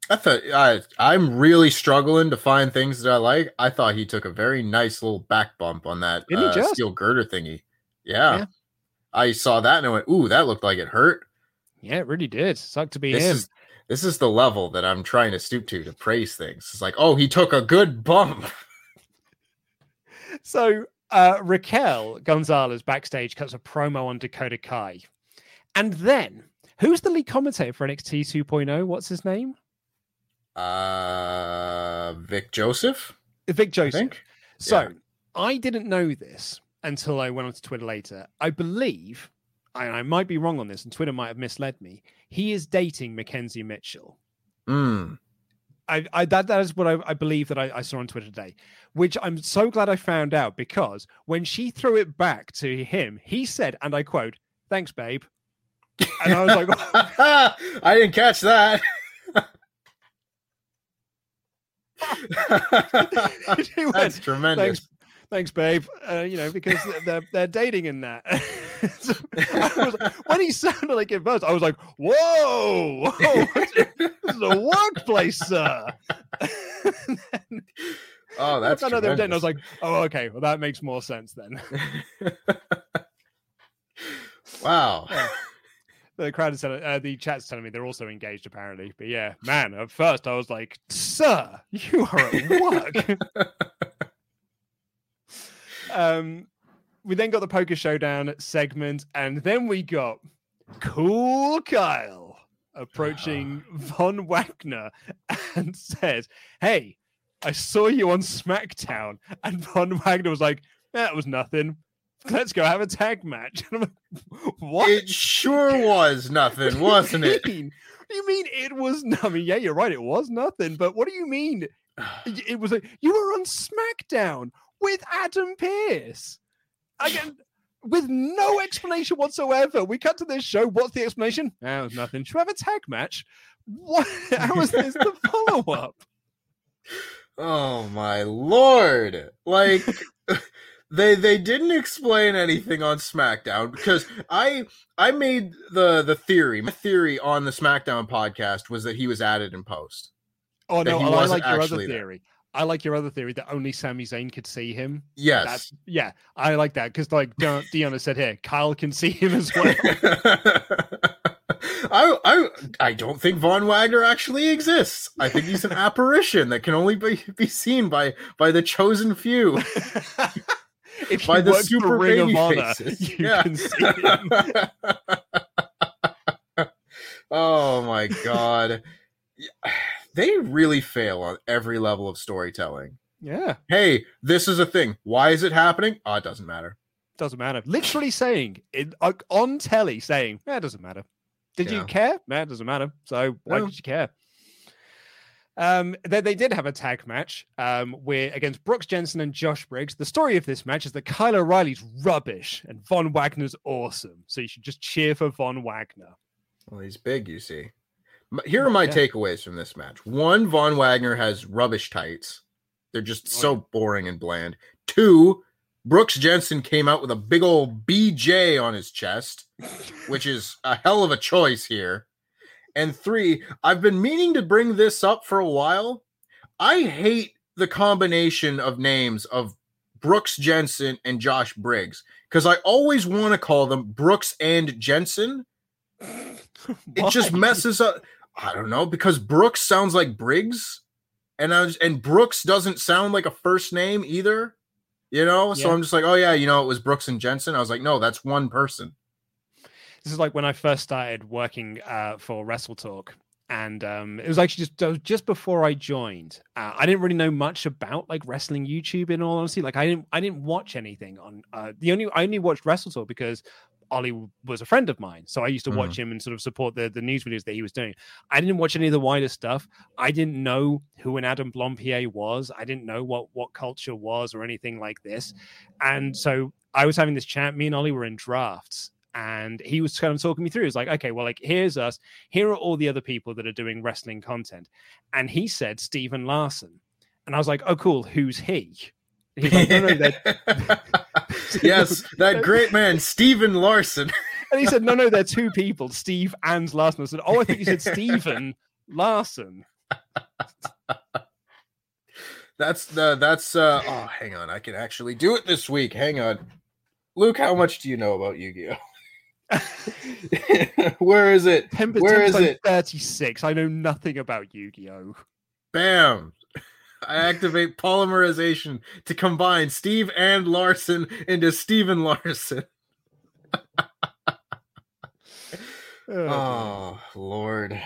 I thought I I'm really struggling to find things that I like. I thought he took a very nice little back bump on that uh, steel girder thingy. Yeah. Yeah. I saw that and I went, "Ooh, that looked like it hurt." Yeah, it really did. Sucked to be This him. is this is the level that I'm trying to stoop to to praise things. It's like, "Oh, he took a good bump." So uh, Raquel Gonzalez backstage cuts a promo on Dakota Kai. And then, who's the lead commentator for NXT 2.0? oh? What's his name? Uh Vic Joseph, Vic I Joseph. think. So Yeah. I didn't know this until I went onto Twitter later. I believe, and I might be wrong on this, and Twitter might have misled me. He is dating Mackenzie Mitchell. Mm. I, I that that is what I, I believe that I, I saw on Twitter today, which I'm so glad I found out because when she threw it back to him, he said, and I quote, "Thanks, babe," and I was like, I didn't catch that. Went, That's tremendous. Thanks, babe. Uh, you know, because they're they're dating in that. So I was like- when he sounded like it first, I was like, "Whoa, whoa this is a workplace, sir." Oh, that's I found out the other day, and I was like, "Oh, okay, well that makes more sense then." wow. the crowd is telling, uh, the chat's telling me they're also engaged apparently. But yeah, man, at first I was like, "Sir, you are at work." Um, we then got the poker showdown segment, and then we got Cool Kyle approaching Von Wagner and said, "Hey, I saw you on SmackDown," and Von Wagner was like, "That was nothing." Let's go have a tag match. And I'm like, what? It sure was nothing, wasn't it? What do you mean? What do you mean it was? I mean, yeah, you're right. It was nothing. But what do you mean? It was like you were on SmackDown with Adam Pearce. Again, with no explanation whatsoever. We cut to this show. What's the explanation? Was nothing. Should we have a tag match? What? How is this the follow up? Oh my lord! Like they they didn't explain anything on SmackDown because I I made the the theory. My theory on the SmackDown podcast was that he was added in post. Oh no, he oh, I like your other actually there. I like your other theory that only Sami Zayn could see him. Yes. That's, yeah, I like that because like Dion has said here, Kyle can see him as well. I, I I don't think Von Wagner actually exists. I think he's an apparition that can only be, be seen by by the chosen few. if by the super Ring of Honor, faces. you Yeah. can see him. oh my god. They really fail on every level of storytelling. Yeah, Hey, this is a thing. Why is it happening? Oh, it doesn't matter. doesn't matter. Literally saying it uh, on telly, saying, "Yeah, it doesn't matter." Did Yeah. you care? Man, it doesn't matter. So why No. did you care? Um, they, they did have a tag match um, where against Brooks Jensen and Josh Briggs. The story of this match is that Kyle O'Reilly's rubbish and Von Wagner's awesome. So you should just cheer for Von Wagner. Well, he's big, you see. Here are my Yeah. takeaways from this match. One, Von Wagner has rubbish tights. They're just Oh, so boring and bland. Two, Brooks Jensen came out with a big old BJ on his chest, which is a hell of a choice here. And three, I've been meaning to bring this up for a while. I hate the combination of names of Brooks Jensen and Josh Briggs because I always want to call them Brooks and Jensen. It just messes up. I don't know because Brooks sounds like Briggs, and I was, and Brooks doesn't sound like a first name either. You know, so I'm just like, oh yeah, you know, it was Brooks and Jensen. I was like, no, that's one person. This is like when I first started working uh, for Wrestle Talk, and um, it was actually just just before I joined. Uh, I didn't really know much about like wrestling YouTube. In all honesty, like I didn't I didn't watch anything on uh, the only I only watched Wrestle Talk because Ollie was a friend of mine, so I used to watch mm. him and sort of support the the news videos that he was doing. I didn't watch any of the wider stuff. I didn't know who an Adam Blampied was. I didn't know what WhatCulture was or anything like this, and so I was having this chat. Me and Ollie were in drafts, and he was kind of talking me through. He's like, okay, well, like here's us. Here are all the other people that are doing wrestling content, and he said Stephen Larson, and I was like, oh, cool. Who's he? He's like, no, no, they're yes, that great man, Steven Larson. And he said, no, no, they're two people, Steve and Larson. I said, oh, I think you said Stephen Larson. That's the that's uh oh hang on, I can actually do it this week. Hang on. Luke, how much do you know about Yu-Gi-Oh? Where is it? 10, Where 10 is it? 36. I know nothing about Yu Gi Oh! Bam. I activate polymerization to combine Steve and Larson into Steven Larson. Oh, Lord.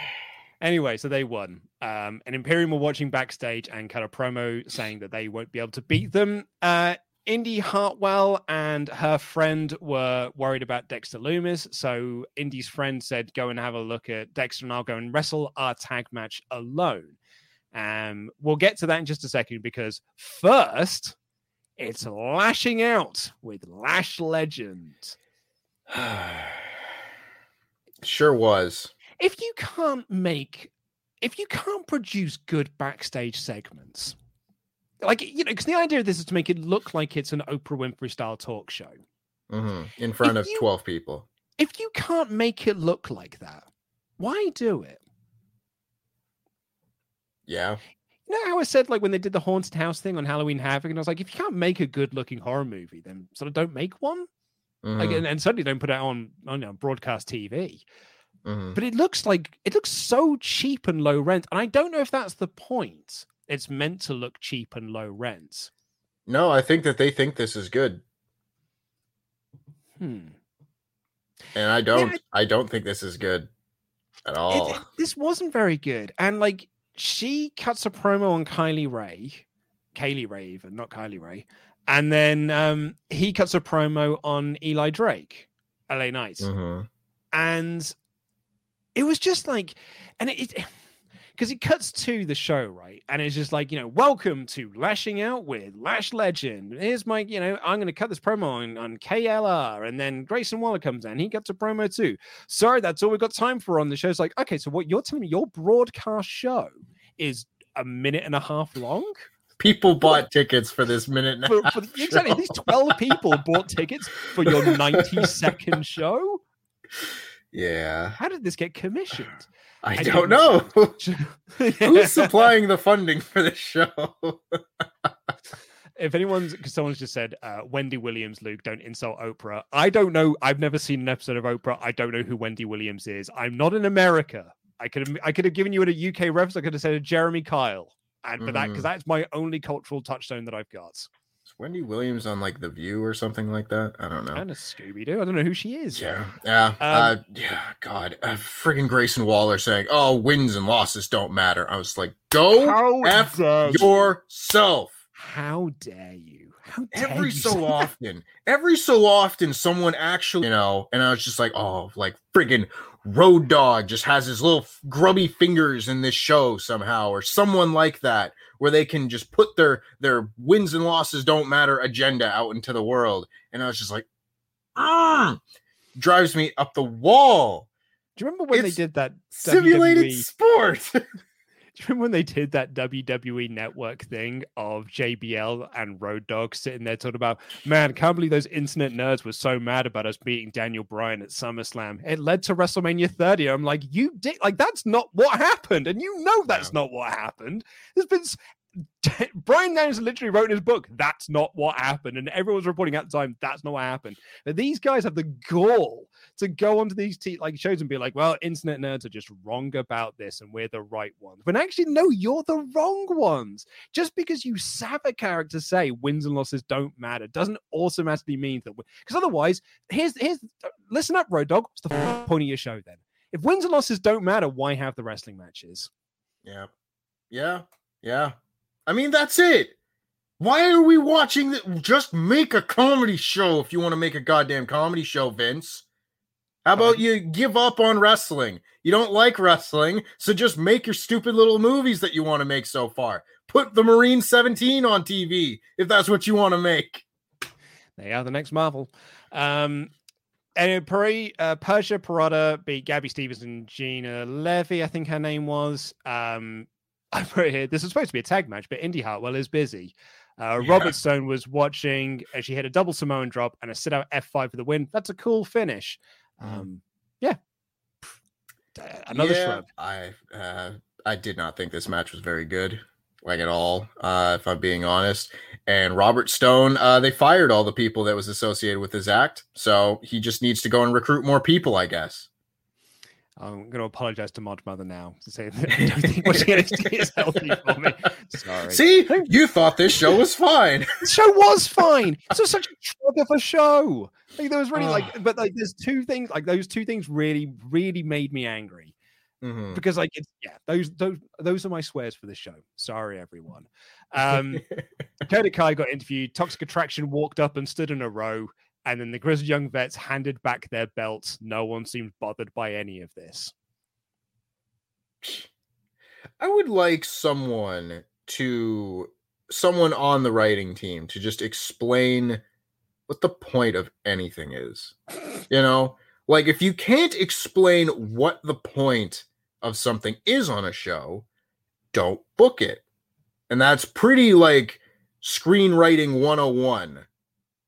Anyway, so they won. Um, and Imperium were watching backstage and cut a promo saying that they won't be able to beat them. Uh, Indy Hartwell and her friend were worried about Dexter Lumis. So Indy's friend said, Go and have a look at Dexter and I'll go and wrestle our tag match alone. Um, we'll get to that in just a second because first, it's lashing out with Lash Legend. Sure was. if you can't make if you can't produce good backstage segments like you know, because the idea of this is to make it look like it's an Oprah Winfrey style talk show. Mhm. in front If of you- 12 people. If you can't make it look like that, why do it? Yeah. You know how I said like when they did the haunted house thing on Halloween Havoc, and I was like, if you can't make a good looking horror movie, then sort of don't make one. Like, Mhm, and, and certainly don't put it on on you know, broadcast TV. mhm. But it looks like it looks so cheap and low rent, and I don't know if that's the point. It's meant to look cheap and low rent. No, I think that they think this is good. Hmm. And I don't I don't think this is good at all. it- this wasn't very good. And like she cuts a promo on Kylie Ray, Kay Lee Ray, even not Kylie Ray, and then um he cuts a promo on Eli Drake, LA Knights, Mhm. and it was just like, and it. Because he cuts to the show, right? And it's just like, you know, welcome to Lashing Out with Lash Legend. Here's my, you know, I'm going to cut this promo on, on KLR. And then Grayson Waller comes in. He cuts a promo too. Sorry, that's all we've got time for on the show. It's like, okay, so what you're telling me, your broadcast show is a minute and a half long? People bought tickets for this minute and a For, half for, exactly. These 12 people bought tickets for your 90 second show. Yeah. How did this get commissioned? I, I don't know. Who's supplying the funding for this show? if anyone's because someone's just said uh, Wendy Williams, Luke, don't insult Oprah. I don't know. I've never seen an episode of Oprah. I don't know who Wendy Williams is. I'm not in America. I could have I could have given you a UK reference. I could have said a Jeremy Kyle, and but that because that's my only cultural touchstone that I've got. Wendy Williams on like The View or something like that? I don't know. Kind of Scooby Doo. I don't know who she is. Yeah, yeah, uh, yeah. God, uh, friggin' Grayson Waller saying, "Oh, wins and losses don't matter." I was like, "Go f yourself." How dare you? How dare Every you so often, every so often, someone actually, you know, and I was just like, "Oh, like friggin' Road Dogg just has his little f- grubby fingers in this show somehow, or someone like that, where they can just put their their wins and losses don't matter agenda out into the world." And I was just like, "Ah." Drives me up the wall. Do you remember when It's they did that simulated WWE sport. Do you remember when they did that WWE network thing of JBL and Road Dogg sitting there talking about, man, can't believe those internet nerds were so mad about us beating Daniel Bryan at SummerSlam. It led to WrestleMania 30. I'm like, you did like that's not what happened. And you know that's not what happened. There's been Brian Daniels literally wrote in his book, that's not what happened. And everyone's reporting at the time, that's not what happened. But these guys have the gall to go onto these t- like shows and be like, well, internet nerds are just wrong about this and we're the right ones. When actually, no, you're the wrong ones. Just because you have a character say wins and losses don't matter doesn't automatically mean that because otherwise, here's here's uh, listen up, Road Dogg. What's the f- point of your show then? If wins and losses don't matter, why have the wrestling matches? Yeah. Yeah. Yeah. I mean, that's it. Why are we watching that? Just make a comedy show if you want to make a goddamn comedy show, Vince. How about you give up on wrestling? You don't like wrestling, so just make your stupid little movies that you want to make so far. Put the Marine 17 on TV if that's what you want to make. They are the next Marvel. Um, and Peri, uh, Persia Pirotta beat Gabby Stevens and Gina Levy, I think her name was. Um, I put here. This is supposed to be a tag match, but Indy Hartwell is busy. Uh, Yeah. Robert Stone was watching as she hit a double Samoan drop and a sit out F5 for the win. That's a cool finish. Um, yeah. Uh, Another Yeah, shrug. I uh, I did not think this match was very good, like at all. Uh, if I'm being honest. And Robert Stone, uh, they fired all the people that was associated with his act, so he just needs to go and recruit more people, I guess. I'm going to apologize to Mod Mother now to say that I don't think watching NXT is healthy for me. Sorry. See, you thought this show was fine. the show was fine. This was such a shrug of a show. Like there was really like, but like there's two things. Like those two things really, really made me angry Mhm. because like it's yeah, those those those are my swears for the show. Sorry, everyone. Um, Dakota Kai got interviewed. Toxic Attraction walked up and stood in a row, and then the Grizzled Young Vets handed back their belts. No one seemed bothered by any of this. I would like someone to someone on the writing team to just explain what the point of anything is. You know, like if you can't explain what the point of something is on a show, don't book it. And that's pretty like screenwriting 101.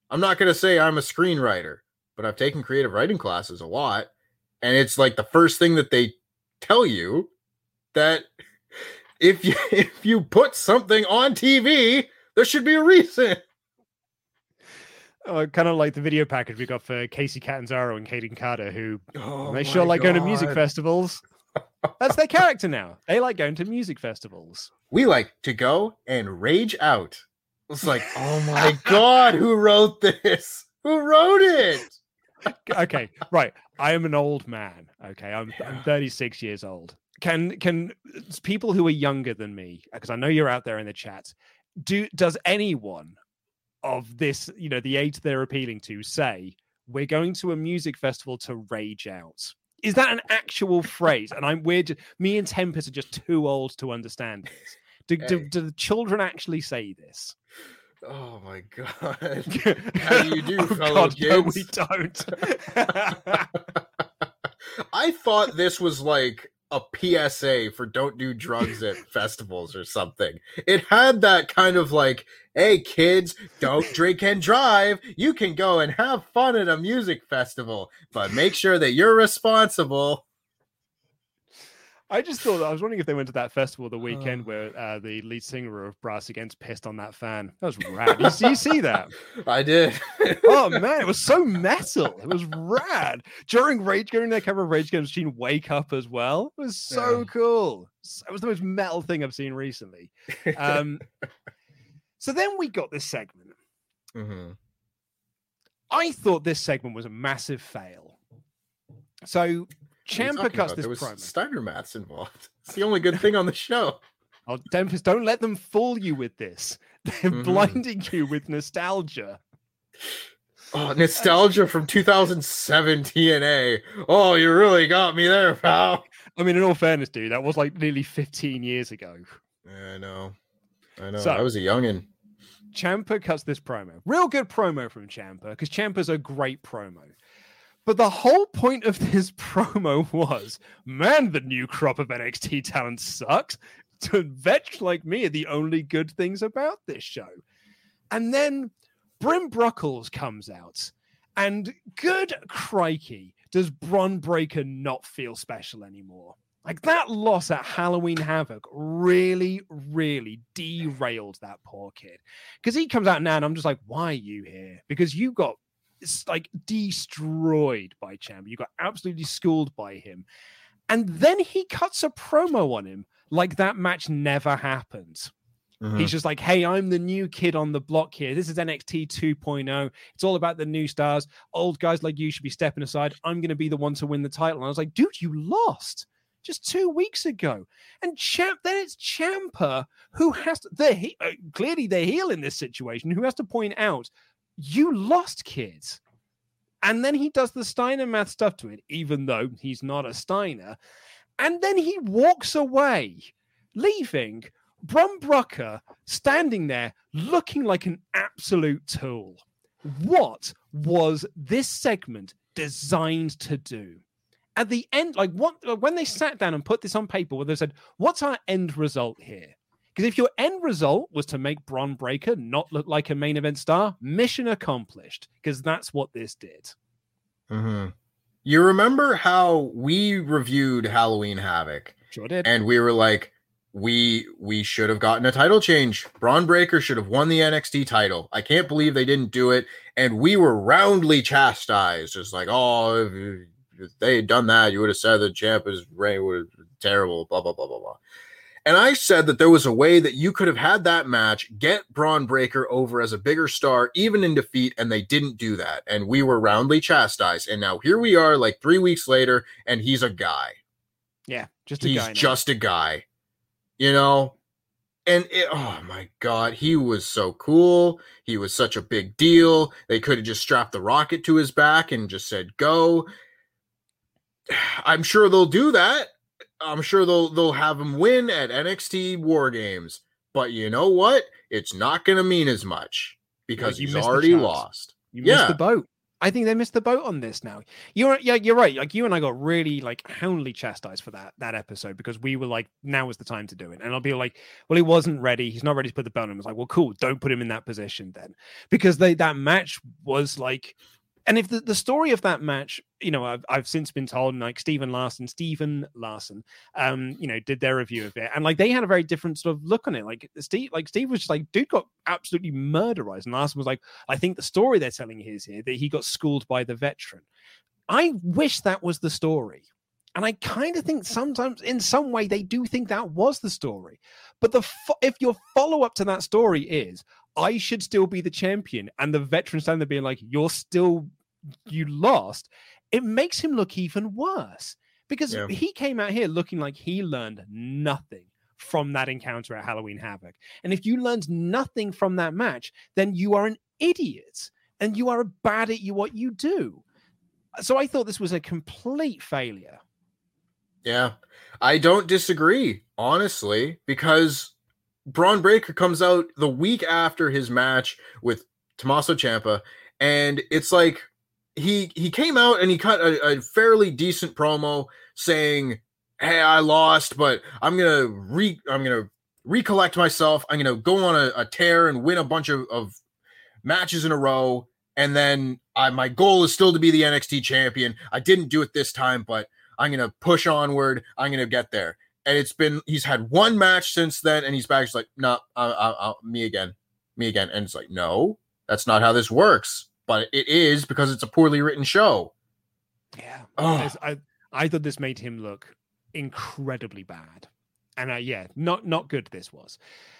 I'm not going to say I'm a screenwriter, but I've taken creative writing classes a lot. And it's like the first thing that they tell you that if you if you put something on TV, there should be a reason. Uh, kind of like the video package we got for Kacy Catanzaro and Kayden Carter, who Oh they sure my like going to music festivals. That's their character now. They like going to music festivals. We like to go and rage out. It's like, oh my god, who wrote this? Who wrote it? okay, right. I am an old man. Okay, I'm I'm 36 years old. Can can people who are younger than me, because I know you're out there in the chat, do does anyone of this, you know, the age they're appealing to, say we're going to a music festival to rage out? Is that an actual phrase? And I'm weird. Me and Tempest are just too old to understand this. Do, do, Hey. do the children actually say this? Oh my god. How do you do, oh, fellow God, no, kids? we don't. I thought this was like a PSA for don't do drugs at festivals or something. It had that kind of like, hey kids, don't drink and drive. You can go and have fun at a music festival, but make sure that you're responsible. I just thought I was wondering if they went to that festival the weekend Oh. where uh, the lead singer of Brass Against pissed on that fan. That was rad. you, see, you see that? I did. Oh man, it was so metal. It was rad. During Rage, during their cover of Rage Against Machine, Wake Up as well. It was so Yeah. cool. It was the most metal thing I've seen recently. Um, so then we got this segment. Mhm. I thought this segment was a massive fail. So What Ciampa cuts about? this There was promo. Steiner mats involved. It's the only good thing on the show. Oh, Tempest, don't let them fool you with this. They're Mhm. blinding you with nostalgia. Oh, nostalgia from 2007 TNA. Oh, you really got me there, pal. I mean, in all fairness, dude, that was like nearly 15 years ago. Yeah, I know. I know. So- I was a youngin. Ciampa cuts this promo. Real good promo from Ciampa because Ciampa's a great promo. But the whole point of this promo was man, the new crop of NXT talent sucks. To vets like me are the only good things about this show. And then Brim Bruckles comes out, and good crikey, does Bron Breakker not feel special anymore? Like that loss at Halloween Havoc really, really derailed that poor kid. Because he comes out now, and I'm just like, why are you here? Because you got it's like destroyed by Champ. You got absolutely schooled by him. And then he cuts a promo on him like that match never happened. Mhm. He's just like, hey, I'm the new kid on the block here. This is NXT 2.0. It's all about the new stars. Old guys like you should be stepping aside. I'm going to be the one to win the title. And I was like, dude, you lost just two weeks ago. And Champ, then it's Ciampa who has to, they're he, uh, clearly they're heel in this situation, who has to point out, you lost, kids. And then he does the Steiner math stuff to it, even though he's not a Steiner. And then he walks away, leaving Brum Brucker standing there looking like an absolute tool. What was this segment designed to do? At the end, like what when they sat down and put this on paper, where they said, What's our end result here? Because if your end result was to make Bron Breakker not look like a main event star, mission accomplished. Because that's what this did. Mhm. You remember how we reviewed Halloween Havoc Sure did. and we were like, we we should have gotten a title change. Bron Breakker should have won the NXT title. I can't believe they didn't do it. And we were roundly chastised, just like, oh, if, if they had done that, you would have said the champ is reign was terrible, blah blah blah blah blah. And I said that there was a way that you could have had that match, get Bron Breakker over as a bigger star, even in defeat, and they didn't do that. And we were roundly chastised. And now here we are, like three weeks later, and he's a guy yeah, just a he's guy. just a guy you know and it, oh my god he was so cool he was such a big deal they could have just strapped the rocket to his back and just said go i'm sure they'll do that i'm sure they'll they'll have him win at nxt war games but you know what it's not going to mean as much because you he's already lost You yeah. missed the boat. I think they missed the boat on this now. You're yeah, you're right. Like you and I got really like houndly chastised for that that episode because we were like, now is the time to do it. And I'll be like, well, he wasn't ready. He's not ready to put the belt on. I was like, well, cool. Don't put him in that position then, because they that match was like and if the, the story of that match, you know, I've, I've since been told, like Stephen Larson, Stephen Larson, um, you know, did their review of it, and like they had a very different sort of look on it. Like Steve, like Steve was just like, dude got absolutely murderized, and Larson was like, I think the story they're telling is here that he got schooled by the veteran. I wish that was the story. And I kind of think sometimes, in some way, they do think that was the story. But the fo- if your follow up to that story is, I should still be the champion, and the veteran standing there being like, "You're still you lost, it makes him look even worse because Yeah. he came out here looking like he learned nothing from that encounter at Halloween Havoc. And if you learned nothing from that match, then you are an idiot and you are bad at you what you do. So I thought this was a complete failure. Yeah, I don't disagree, honestly, because Bron Breakker comes out the week after his match with Tommaso Ciampa, and it's like he he came out and he cut a, a fairly decent promo saying, "Hey, I lost, but I'm gonna re I'm gonna recollect myself. I'm gonna go on a, a tear and win a bunch of, of matches in a row." And then I, my goal is still to be the NXT champion. I didn't do it this time, but I'm gonna push onward. I'm gonna get there. And it's been he's had one match since then, and he's back. He's like, no, nah, me again, me again. And it's like, no, that's not how this works. But it is because it's a poorly written show. Yeah. Oh. I I thought this made him look incredibly bad. And uh, yeah, not not good this was.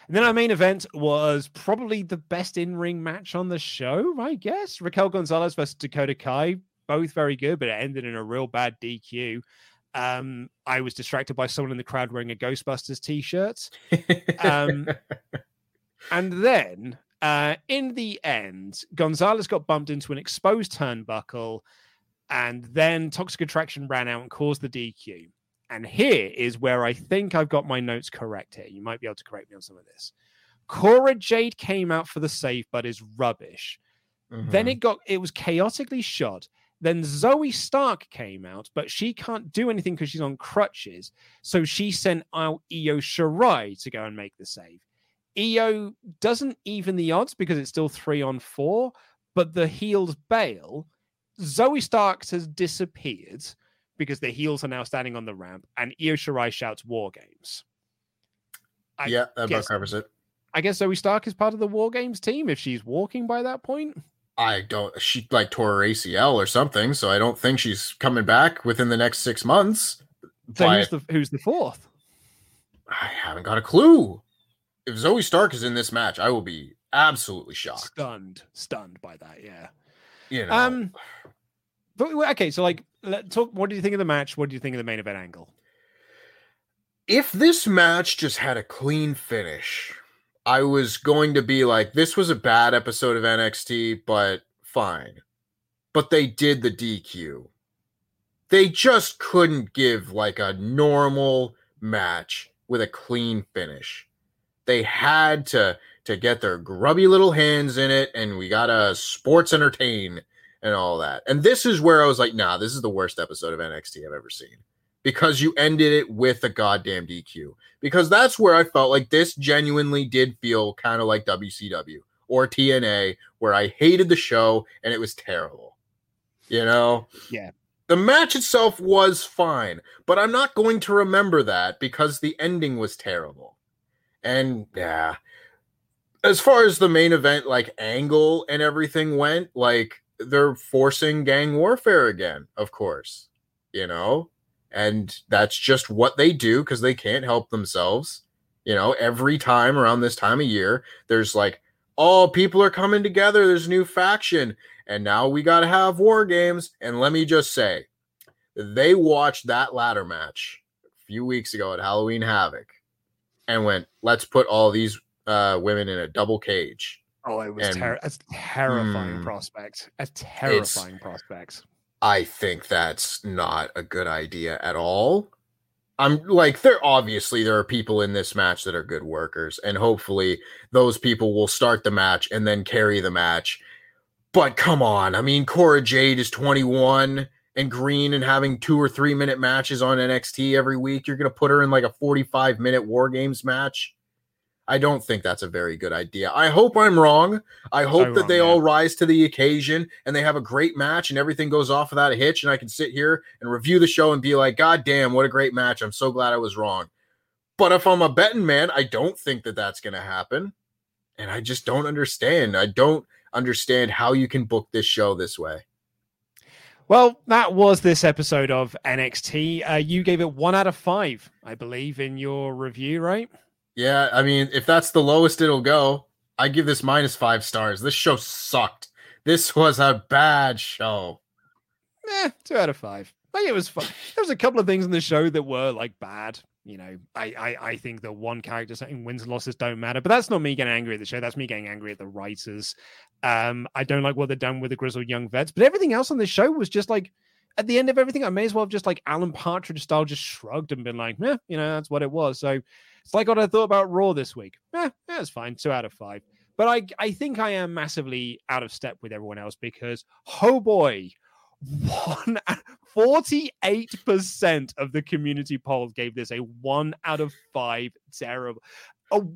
And then our main event was probably the best in-ring match on the show, I guess. Raquel Gonzalez versus Dakota Kai, both very good, but it ended in a real bad DQ. Um, I was distracted by someone in the crowd wearing a Ghostbusters t-shirt. Um, and then uh, in the end, Gonzalez got bumped into an exposed turnbuckle, and then Toxic Attraction ran out and caused the DQ. And here is where I think I've got my notes correct here. You might be able to correct me on some of this. Cora Jade came out for the save, but is rubbish. Then Mhm. it got it was chaotically shot. Then Zoey Stark came out, but she can't do anything because she's on crutches. So she sent out Io Shirai to go and make the save. Io doesn't even the odds because it's still three on four, but the heels bail. Zoey Starks has disappeared because the heels are now standing on the ramp, and Io Shirai shouts "War Games." I yeah, that about covers it. I guess Zoey Stark is part of the War Games team if she's walking by that point. I don't. She like tore her ACL or something, so I don't think she's coming back within the next six months. So who's the who's the fourth? I haven't got a clue. If Zoey Stark is in this match, I will be absolutely shocked. Stunned, stunned by that. Yeah. You know, Um. But okay, so like, let talk. What do you think of the match? What do you think of the main event angle? if this match just had a clean finish, I was going to be like, this was a bad episode of NXT, but fine. But they did the DQ. They just couldn't give like a normal match with a clean finish. They had to to get their grubby little hands in it, and we gotta sports entertain and all that. And this is where I was like, nah, this is the worst episode of NXT I've ever seen because you ended it with a goddamn DQ. Because that's where I felt like this genuinely did feel kind of like WCW or TNA, where I hated the show and it was terrible. You know? Yeah. The match itself was fine, but I'm not going to remember that because the ending was terrible. And yeah, as far as the main event, like angle and everything went, like they're forcing gang warfare again, of course, you know? And that's just what they do because they can't help themselves. You know, every time around this time of year, there's like, oh, people are coming together. There's a new faction. And now we got to have war games. And let me just say, they watched that ladder match a few weeks ago at Halloween Havoc and went, let's put all these uh, women in a double cage. Oh, it was And- ter- a terrifying Hmm. prospect. A terrifying prospect. I think that's not a good idea at all. I'm like, there obviously there are people in this match that are good workers, and hopefully those people will start the match and then carry the match. But come on, I mean, Cora Jade is 21 and green and having two or three minute matches on NXT every week. You're going to put her in like a 45 minute War Games match. I don't think that's a very good idea. I hope I'm wrong. I hope that wrong, they yeah. all rise to the occasion and they have a great match and everything goes off without a hitch. And I can sit here and review the show and be like, God damn, what a great match. I'm so glad I was wrong. But if I'm a betting man, I don't think that that's going to happen. And I just don't understand. I don't understand how you can book this show this way. Well, that was this episode of NXT. Uh, you gave it one out of five, I believe, in your review, right? Yeah, I mean, if that's the lowest it'll go, I give this minus five stars. This show sucked. This was a bad show. Eh, two out of five. Think it was fun. There was a couple of things in the show that were like bad. You know, I I, I think the one character saying wins and losses don't matter, but that's not me getting angry at the show. That's me getting angry at the writers. Um, I don't like what they've done with the grizzled young vets, but everything else on the show was just like at the end of everything, I may as well have just like Alan Partridge style, just shrugged and been like, yeah, you know, that's what it was. So it's like what I thought about Raw this week. Eh, yeah, it's fine. Two out of five. But I I think I am massively out of step with everyone else because oh boy, one 48% of the community polls gave this a one out of five terrible. Oh,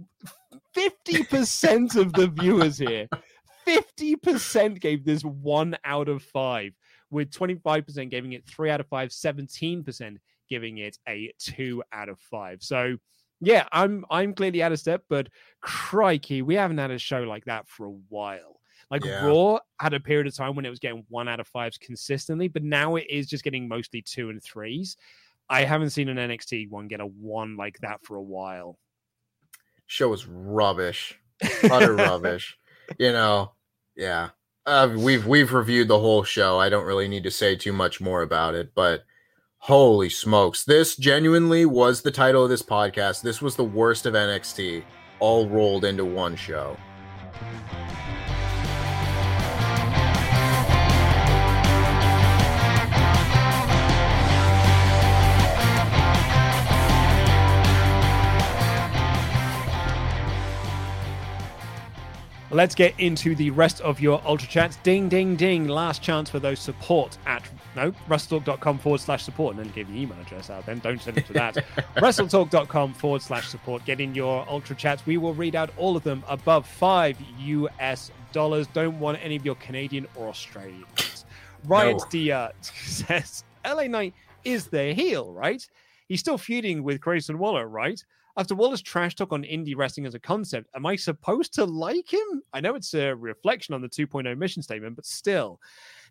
50% of the viewers here, 50% gave this one out of five, with 25% giving it three out of five, 17% giving it a two out of five. So yeah, I'm I'm clearly out of step, but crikey, we haven't had a show like that for a while. Like Yeah. Raw had a period of time when it was getting one out of fives consistently, but now it is just getting mostly two and threes. I haven't seen an NXT one get a one like that for a while. Show was rubbish. Utter rubbish. You know, yeah. Uh, we've we've reviewed the whole show. I don't really need to say too much more about it, but holy smokes. This genuinely was the title of this podcast. This was the worst of NXT all rolled into one show. Let's get into the rest of your Ultra Chats. Ding, ding, ding. Last chance for those support at, no, wrestletalk.com forward slash support. And then give the email address out then. Don't send it to that. wrestletalk.com forward slash support. Get in your Ultra Chats. We will read out all of them above five US dollars. Don't want any of your Canadian or Australian ones. Ryan No. Dia says LA Knight is the heel, right? He's still feuding with Grayson Waller, right? After Waller's trash talk on indie wrestling as a concept, am I supposed to like him? I know it's a reflection on the 2.0 mission statement, but still.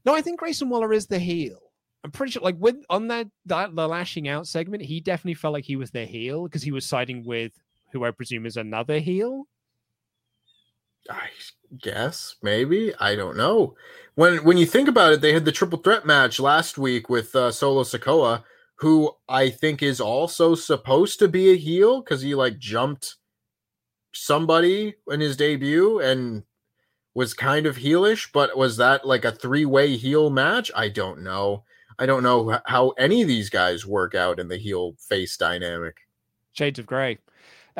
No, I think Grayson Waller is the heel. I'm pretty sure, like with on that, that the lashing out segment, he definitely felt like he was the heel because he was siding with who I presume is another heel. I guess maybe I don't know. When when you think about it, they had the triple threat match last week with uh, Solo Sikoa, who I think is also supposed to be a heel because he like jumped somebody in his debut and was kind of heelish. But was that like a three way heel match? I don't know. I don't know how any of these guys work out in the heel face dynamic. Shades of Grey.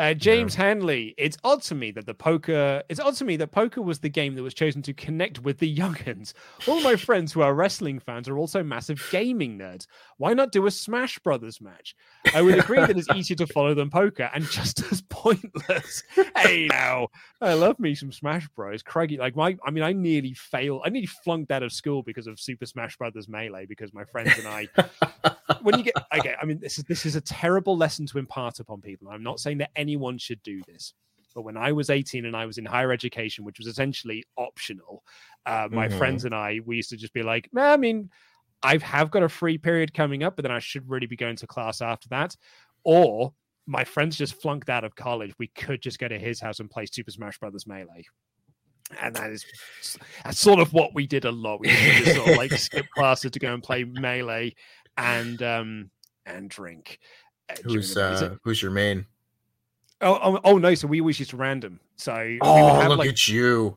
Uh, James Hanley, it's odd to me that the poker, it's odd to me that poker was the game that was chosen to connect with the youngins. All my friends who are wrestling fans are also massive gaming nerds. Why not do a Smash Brothers match? I would agree that it's easier to follow than poker and just as pointless. hey now, I love me some Smash Bros. Craigie, like my, I mean, I nearly failed. I nearly flunked out of school because of Super Smash Brothers Melee because my friends and I when you get okay, I mean this is this is a terrible lesson to impart upon people. I'm not saying that anyone should do this, but when I was 18 and I was in higher education, which was essentially optional, uh, my Mhm. friends and I we used to just be like, "Nah, I mean, I have got a free period coming up, but then I should really be going to class after that, or my friends just flunked out of college. We could just go to his house and play Super Smash Brothers Melee. And that is that's sort of what we did a lot. We just sort of like skip classes to go and play melee and um and drink. uh, Who's the day. Is uh, who's your main? Oh, oh, oh no! So we always used random. So we would Oh, have look like at you.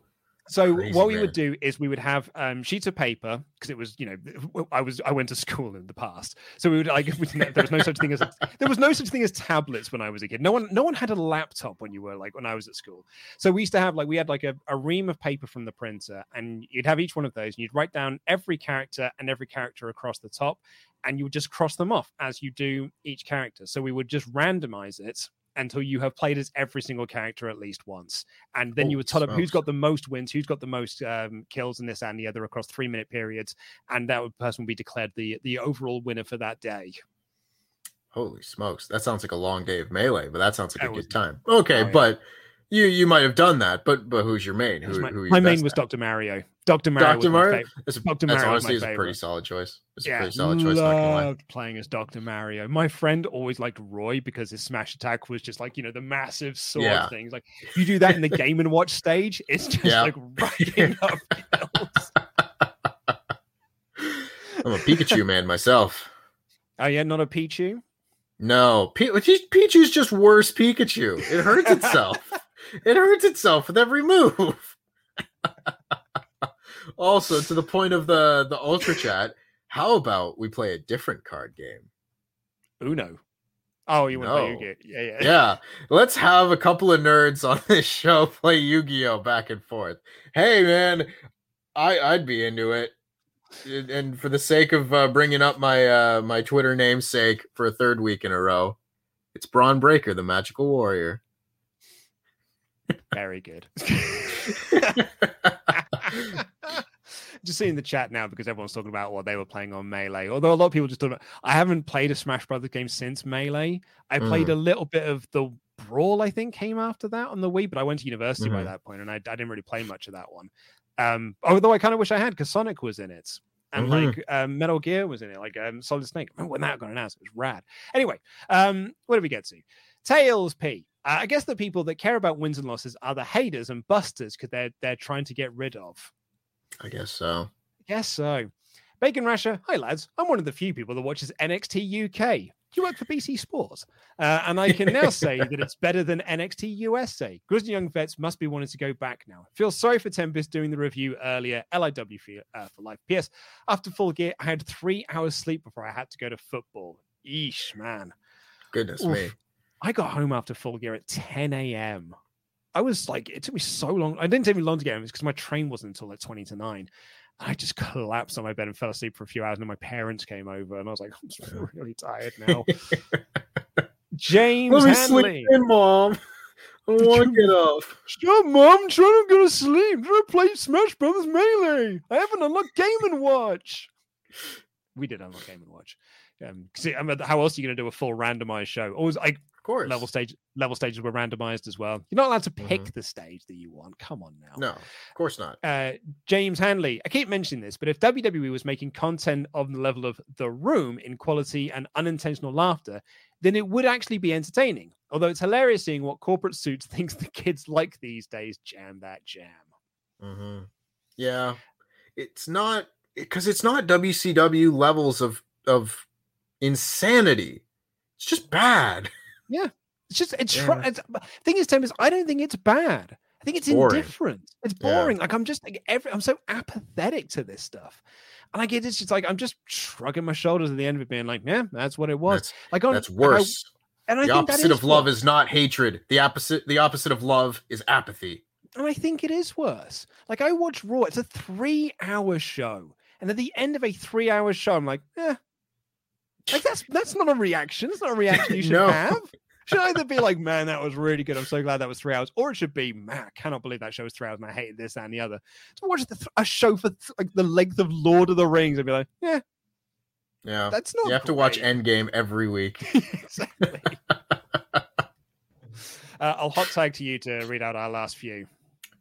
So Crazy, what we man. would do is we would have um, sheets of paper because it was you know I was I went to school in the past, so we would like we there was no such thing as a, there was no such thing as tablets when I was a kid. No one no one had a laptop when you were like when I was at school. So we used to have like we had like a, a ream of paper from the printer, and you'd have each one of those, and you'd write down every character and every character across the top, and you would just cross them off as you do each character. So we would just randomize it until you have played as every single character at least once. And then you would tell up who's got the most wins, who's got the most um, kills in this and the other across three minute periods. And that would, person would be declared the, the overall winner for that day. Holy smokes. That sounds like a long day of melee, but that sounds like That a was- good time. Okay, Oh, yeah. but you you might have done that, but but who's your main? Who, my who are you my main was at? Dr. Mario. Dr. Mario. Dr. Mario? That's, Dr. Mario honestly is a pretty solid choice. It's a Yeah, pretty solid choice. Loved playing as Dr. Mario. My friend always liked Roy because his smash attack was just like you know the massive sword Yeah. things. Like if you do that in the Game and Watch stage, it's just Yeah. like racking up kills. I'm a Pikachu man myself. Oh yeah, not a Pichu. No, Pi- Pichu's just worse Pikachu. It hurts itself. It hurts itself with every move. also, to the point of the the ultra chat, how about we play a different card game? Uno. Oh, you want to play No. Yu-Gi-Oh? Yeah, yeah. Yeah, let's have a couple of nerds on this show play Yu-Gi-Oh back and forth. Hey, man, I I'd be into it. And- And for the sake of uh, bringing up my uh, my Twitter namesake for a third week in a row, it's Bron Breakker, the Magical Warrior. Very good. just seeing the chat now because everyone's talking about what they were playing on Melee. Although a lot of people just don't. I haven't played a Smash Brothers game since Melee. I played Mm. a little bit of the Brawl. I think came after that on the Wii, but I went to university by Mhm. that point, and I, I didn't really play much of that one. Um, although I kind of wish I had because Sonic was in it. And Mhm. like um, Metal Gear was in it, like um, Solid Snake. Remember when that got announced, it was rad. Anyway, um, what did we get to? Tails P. I guess the people that care about wins and losses are the haters and busters because they're they're trying to get rid of. I guess so. I guess so. Bacon Rasher, hi lads. I'm one of the few people that watches NXT UK. You work for BT Sports, uh, and I can now say that it's better than NXT USA. Grizzly Young Vets must be wanting to go back now. Feel sorry for Tempest doing the review earlier. LIW for, uh, for life. P.S. After full gear, I had three hours sleep before I had to go to football. Eesh, man. Goodness Oof. me. I got home after full gear at 10 a.m. I was like, it took me so long. I didn't take me long to get home because my train wasn't until like 20 to 9. I just collapsed on my bed and fell asleep for a few hours. And then my parents came over and I was like, I'm really tired now. James Let me Hanley. sleep in, mom. I want to get up. Shut, mom. I'm trying to go to sleep. I'm trying to play Smash Brothers Melee. I haven't unlocked Game and Watch. We did unlock Game and Watch. Um, it- I mean, how else are you going to do a full randomized show? Always, like, Of course. level stage level stages were randomized as well. You're not allowed to pick the stage that you want. Come on now. No, of course not. Uh, James Hanley. I keep mentioning this, but if WWE was making content on the level of The Room in quality and unintentional laughter, then it would actually be entertaining. Although it's hilarious seeing what corporate suits thinks the kids like these days. Jam that jam. hmm Yeah, it's not because it's not WCW levels of of insanity. It's just bad. Yeah, it's just it's, Yeah. it's thing is, Tim is I don't think it's bad. I think it's Boring. indifferent. It's Yeah. boring. Like I'm just like every I'm so apathetic to this stuff. And I get it's just like I'm just shrugging my shoulders at the end of it, being like, yeah, that's what it was. That's like on, that's I- worse. and I the think that opposite is of love worse. is not hatred. The opposite the opposite of love is apathy. and I think it is worse. Like I watch Raw. It's a three-hour show, and at the end of a three-hour show, I'm like, eh. Like that's that's not a reaction. It's not a reaction you should No. have. Should either be like, man, that was really good. I'm so glad that was three hours, or it should be, man, I cannot believe that show was three hours and I hated this, that, and the other. So watch th- a show for th- like the length of Lord of the Rings and be like, yeah, Yeah. that's not. you have to watch great. Endgame every week. exactly. uh, I'll hot tag to you to read out our last few.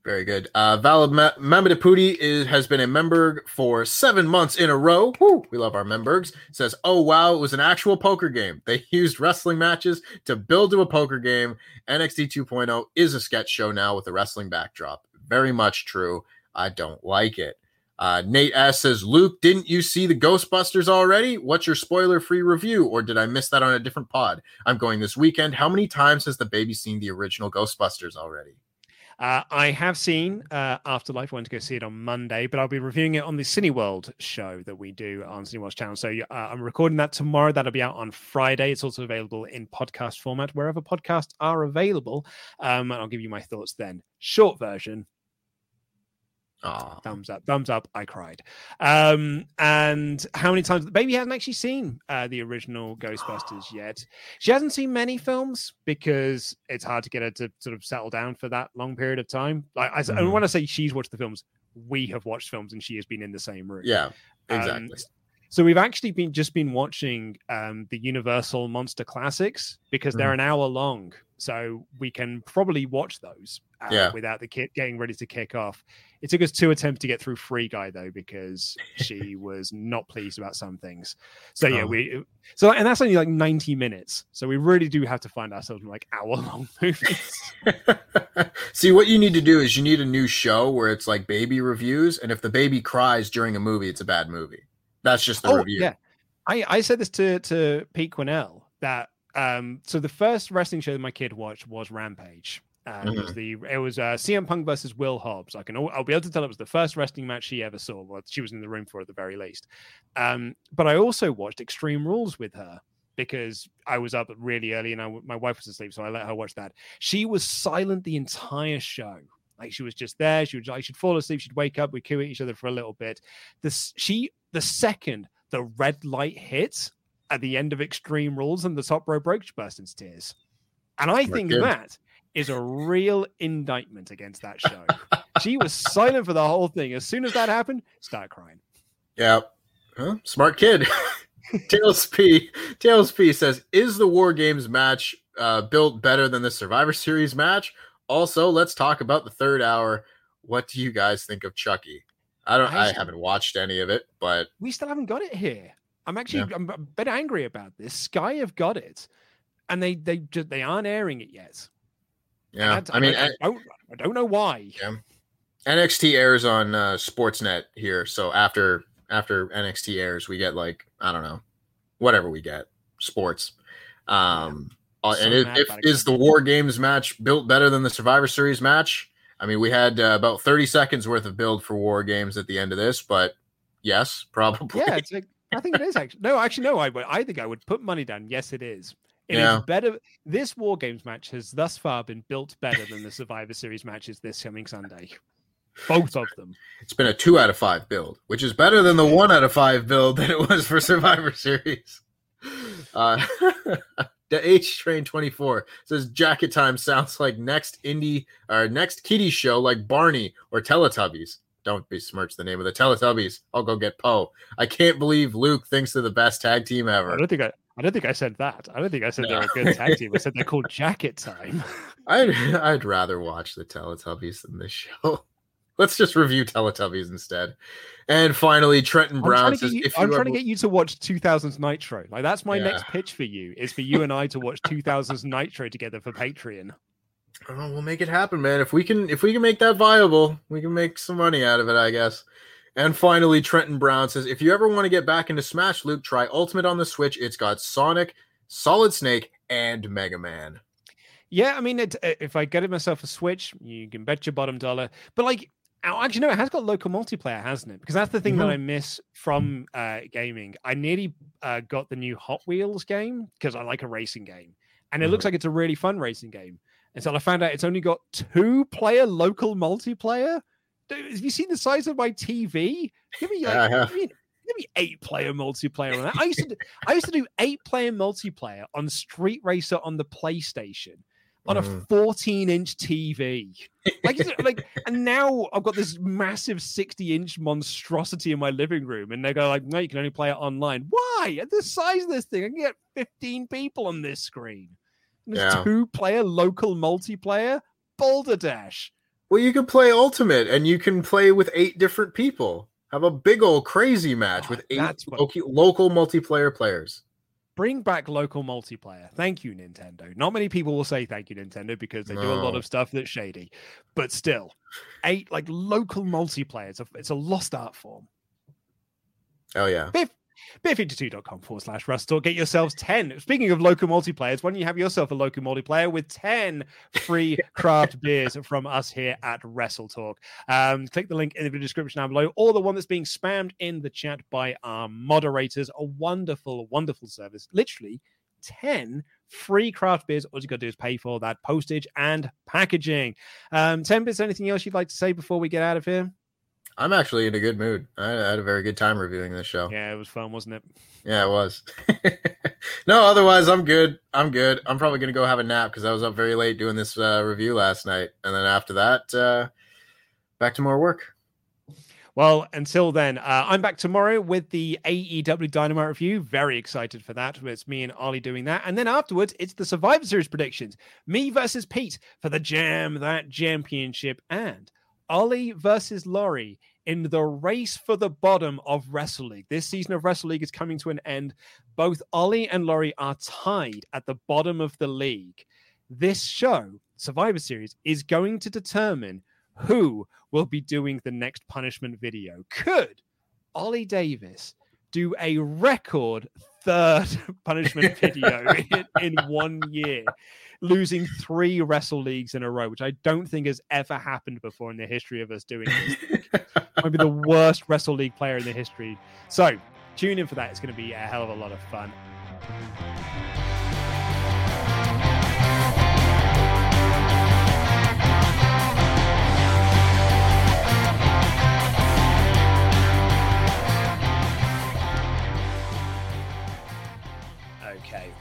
Very good. Uh, Valid Ma- Mamadapudi is has been a member for seven months in a row. Woo, we love our members. Says, "Oh wow, it was an actual poker game. They used wrestling matches to build to a poker game. NXT 2.0 is a sketch show now with a wrestling backdrop. Very much true. I don't like it." Uh, Nate S says, "Luke, didn't you see the Ghostbusters already? What's your spoiler-free review, or did I miss that on a different pod? I'm going this weekend. How many times has the baby seen the original Ghostbusters already?" Uh, I have seen uh, Afterlife. I went to go see it on Monday, but I'll be reviewing it on the Cineworld show that we do on Cineworld's channel. So uh, I'm recording that tomorrow. That'll be out on Friday. It's also available in podcast format wherever podcasts are available. Um, and I'll give you my thoughts then. Short version, Aw. thumbs up thumbs up i cried um and how many times the baby hasn't actually seen uh, the original ghostbusters yet she hasn't seen many films because it's hard to get her to sort of settle down for that long period of time like I, and Mhm. when i say she's watched the films we have watched films and she has been in the same room Yeah, Um, exactly. so we've actually been just been watching um, the Universal Monster Classics because they're Mhm. an hour long, so we can probably watch those uh, Yeah. without the kid getting ready to kick off. It took us two attempts to get through Free Guy though because she was not pleased about some things. So yeah, Oh. we so and that's only like ninety minutes, so we really do have to find ourselves in like hour long movies. See, what you need to do is you need a new show where it's like baby reviews, and if the baby cries during a movie, it's a bad movie. That's just the oh review. yeah, I I said this to to Pete Quinnell that um so the first wrestling show that my kid watched was Rampage. Um, It was the it was uh, CM Punk versus Will Hobbs. I can I'll be able to tell it was the first wrestling match she ever saw. Well, she was in the room for at the very least. Um, but I also watched Extreme Rules with her because I was up really early and I, my wife was asleep, so I let her watch that. She was silent the entire show. Like she was just there. She would like she'd fall asleep. She'd wake up. We'd cue at each other for a little bit. This she the second the red light hit at the end of Extreme Rules and the top row broke, she burst into tears. And I think that is a real indictment against that show. she was silent for the whole thing. As soon as that happened, start crying. Yeah. Huh? Smart kid. Tails P. Tails P says, "Is the War Games match uh, built better than the Survivor Series match?" Also, let's talk about the third hour. What do you guys think of Chucky? I don't. I I haven't watched any of it, but We still haven't got it here. I'm actually I'm a bit angry about this. Sky have got it, and they they just they aren't airing it yet. Yeah. And I mean, I, don't, I don't know why. Yeah. NXT airs on uh, Sportsnet here, so after after NXT airs, we get like I don't know, whatever we get, sports. Um, uh, So and if, mad if it. is the War Games match built better than the Survivor Series match? I mean, we had uh, about thirty seconds worth of build for War Games at the end of this, but yes, probably. Yeah, like, I think it is actually. No, actually, no. I. I think I would put money down. Yes, it is. It is Yeah. better. This War Games match has thus far been built better than the Survivor Series matches this coming Sunday. Both of them. It's been a two out of five build, which is better than the one out of five build that it was for Survivor Series. Uh, the H Train 24 says Jacket Time sounds like next indie or next kiddie show like Barney or Teletubbies. Don't besmirch the name of the Teletubbies. I'll go get Po. I can't believe Luke thinks they're the best tag team ever. I don't think I. I don't think I said that. I don't think I said they're a good tag team. I said they're called Jacket Time. I'd I'd rather watch the Teletubbies than this show. Let's just review Teletubbies instead. And finally, Trenton I'm, Brown trying to, says, get you, I'm trying to get you to watch 2000's Nitro. Like that's my next pitch for you. Is for you and I to watch 2000's Nitro together for Patreon. Oh, we'll make it happen, man. If we can, if we can make that viable, we can make some money out of it, I guess. And finally, Trenton Brown says, if you ever want to get back into Smash, Luke, try Ultimate on the Switch. It's got Sonic, Solid Snake, and Mega Man. Yeah, I mean, it, uh, if I get it myself a Switch, you can bet your bottom dollar. But like, oh, actually, no, it has got local multiplayer, hasn't it? Because that's the thing that Mhm. I miss from uh, gaming. I nearly uh, got the new Hot Wheels game because I like a racing game, and it looks like it's a really fun racing game. Until I found out it's only got two player local multiplayer. Have you seen the size of my TV? Give me like, have. give me, give me eight player multiplayer on that. I used to do, I used to do eight player multiplayer on Street Racer on the PlayStation on a Mhm. 14 inch TV. Like, like, and now I've got this massive 60 inch monstrosity in my living room, and they go like, "No, you can only play it online." Why? At the size of this thing, I can get 15 people on this screen. And Yeah. two player local multiplayer. Boulder Dash. Well, you can play Ultimate, and you can play with eight different people. Have a big old crazy match Oh, with ah, eight what- local, local multiplayer players. Bring back local multiplayer. Thank you, Nintendo. Not many people will say thank you, Nintendo, because they do a lot of stuff that's shady. But still, eight like local multiplayer. It's a, it's a lost art form. Oh yeah, Fif- beer52.com forward slash Rustle. Get yourselves 10. Speaking of local multiplayers, why don't you have yourself a local multiplayer with 10 free craft beers from us here at Wrestle Talk? Um, click the link in the description down below, or the one that's being spammed in the chat by our moderators. A wonderful, wonderful service. Literally 10 free craft beers. All you got to do is pay for that postage and packaging. Um, Tempest, anything else you'd like to say before we get out of here? I'm actually in a good mood. I had a very good time reviewing this show. Yeah, it was fun, wasn't it? Yeah, it was. no, otherwise I'm good. I'm good. I'm probably gonna go have a nap because I was up very late doing this uh, review last night, and then after that, uh, back to more work. Well, until then, uh, I'm back tomorrow with the AEW Dynamite review. Very excited for that. It's me and Ollie doing that. And then afterwards, it's the Survivor Series predictions. Me versus Pete for the Jam That Championship. And Ollie versus Laurie in the race for the bottom of Wrestle League. This season of Wrestle League is coming to an end. Both Ollie and Laurie are tied at the bottom of the league. This show, Survivor Series, is going to determine who will be doing the next punishment video. Could Ollie Davis do a record third punishment video in, in one year, losing three wrestle leagues in a row, which I don't think has ever happened before in the history of us doing this. Might be the worst wrestle league player in the history. So tune in for that. It's going to be a hell of a lot of fun.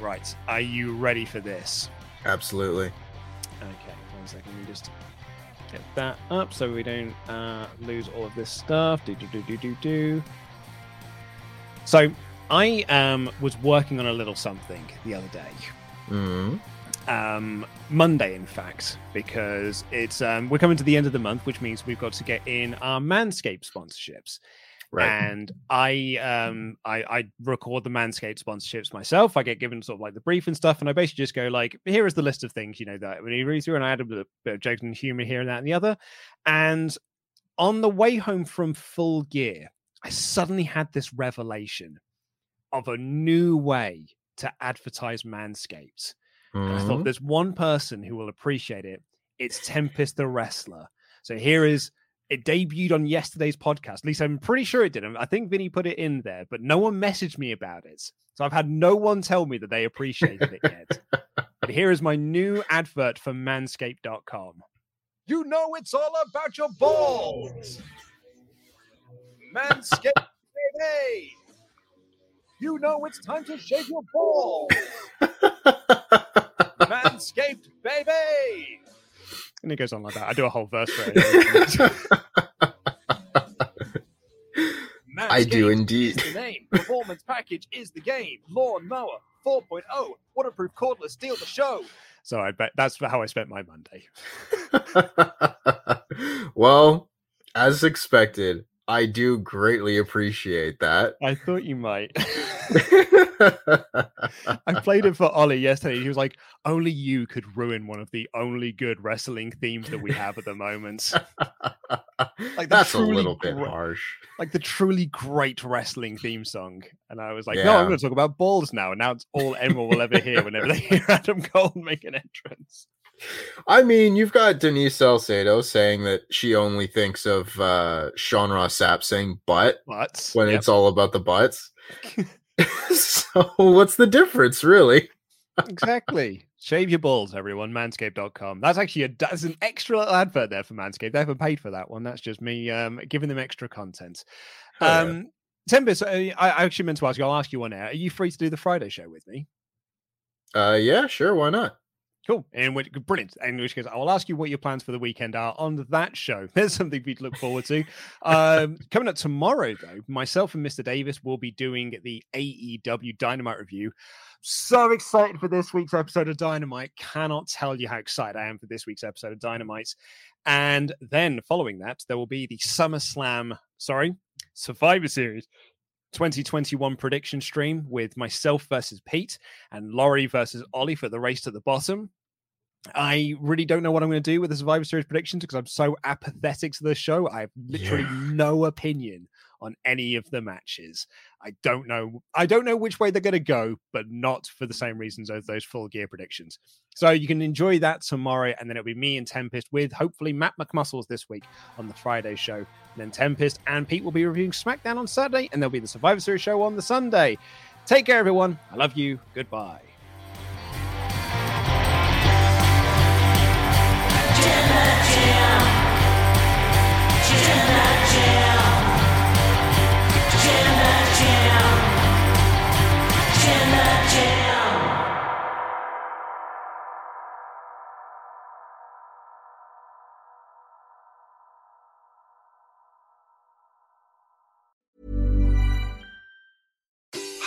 Right. Are you ready for this? Absolutely. Okay, one second. Let me just get that up so we don't uh, lose all of this stuff. Do do do do do do. So I um was working on a little something the other day. Mm-hmm. Um, Monday, in fact, because it's um, we're coming to the end of the month, which means we've got to get in our Manscaped sponsorships. Right. And I um I, I record the Manscaped sponsorships myself. I get given sort of like the brief and stuff, and I basically just go like, here is the list of things, you know, that when you read through, and I add a bit, of jokes and humor here and that and the other. And on the way home from full gear, I suddenly had this revelation of a new way to advertise Manscaped. And I thought Mhm. there's one person who will appreciate it. It's Tempest the wrestler. So here is it debuted on yesterday's podcast. At least I'm pretty sure it did. I think Vinny put it in there, but no one messaged me about it. So I've had no one tell me that they appreciated it yet. but here is my new advert for manscaped.com. You know it's all about your balls. Manscaped, baby. You know it's time to shave your balls. Manscaped, baby. And it goes on like that. I do a whole verse for it. I do indeed. The name. Performance package is the game. Lawn mower 4.0. Waterproof cordless. Steal the show. So I bet that's how I spent my Monday. well, as expected, I do greatly appreciate that. I thought you might. I played it for Ollie yesterday. He was like, "Only you could ruin one of the only good wrestling themes that we have at the moment." Like That's a little bit gre- harsh. like the truly great wrestling theme song. And I was like, no, I'm going to talk about balls now. And now it's all Emma will ever hear whenever they hear Adam Cole make an entrance. I mean, you've got Denise Salcedo saying that she only thinks of uh, Sean Ross Sapp saying butt But when yep. it's all about the butts. so, what's the difference, really? exactly. Shave your balls, everyone. Manscaped.com. That's actually a that's an extra little advert there for Manscaped. They haven't paid for that one. That's just me um, giving them extra content. Oh, yeah. Um, Tempest, uh, I, I actually meant to ask you. I'll ask you one now. Are you free to do the Friday show with me? Uh, yeah, sure, why not? Cool. And which brilliant. In which case, I will ask you what your plans for the weekend are on that show. There's something we'd look forward to. Um, coming up tomorrow, though, myself and Mr. Davis will be doing the AEW Dynamite review. So excited for this week's episode of Dynamite. Cannot tell you how excited I am for this week's episode of Dynamite. And then following that, there will be the SummerSlam, sorry, Survivor Series 2021 prediction stream with myself versus Pete and Laurie versus Ollie for the race to the bottom. I really don't know what I'm going to do with the Survivor Series predictions because I'm so apathetic to the show. I have literally Yeah. no opinion on any of the matches. I don't know. I don't know which way they're going to go, but not for the same reasons as those full gear predictions. So you can enjoy that tomorrow, and then it'll be me and Tempest with hopefully Matt McMuscles this week on the Friday show. And then Tempest and Pete will be reviewing SmackDown on Saturday, and there'll be the Survivor Series show on the Sunday. Take care, everyone. I love you. Goodbye.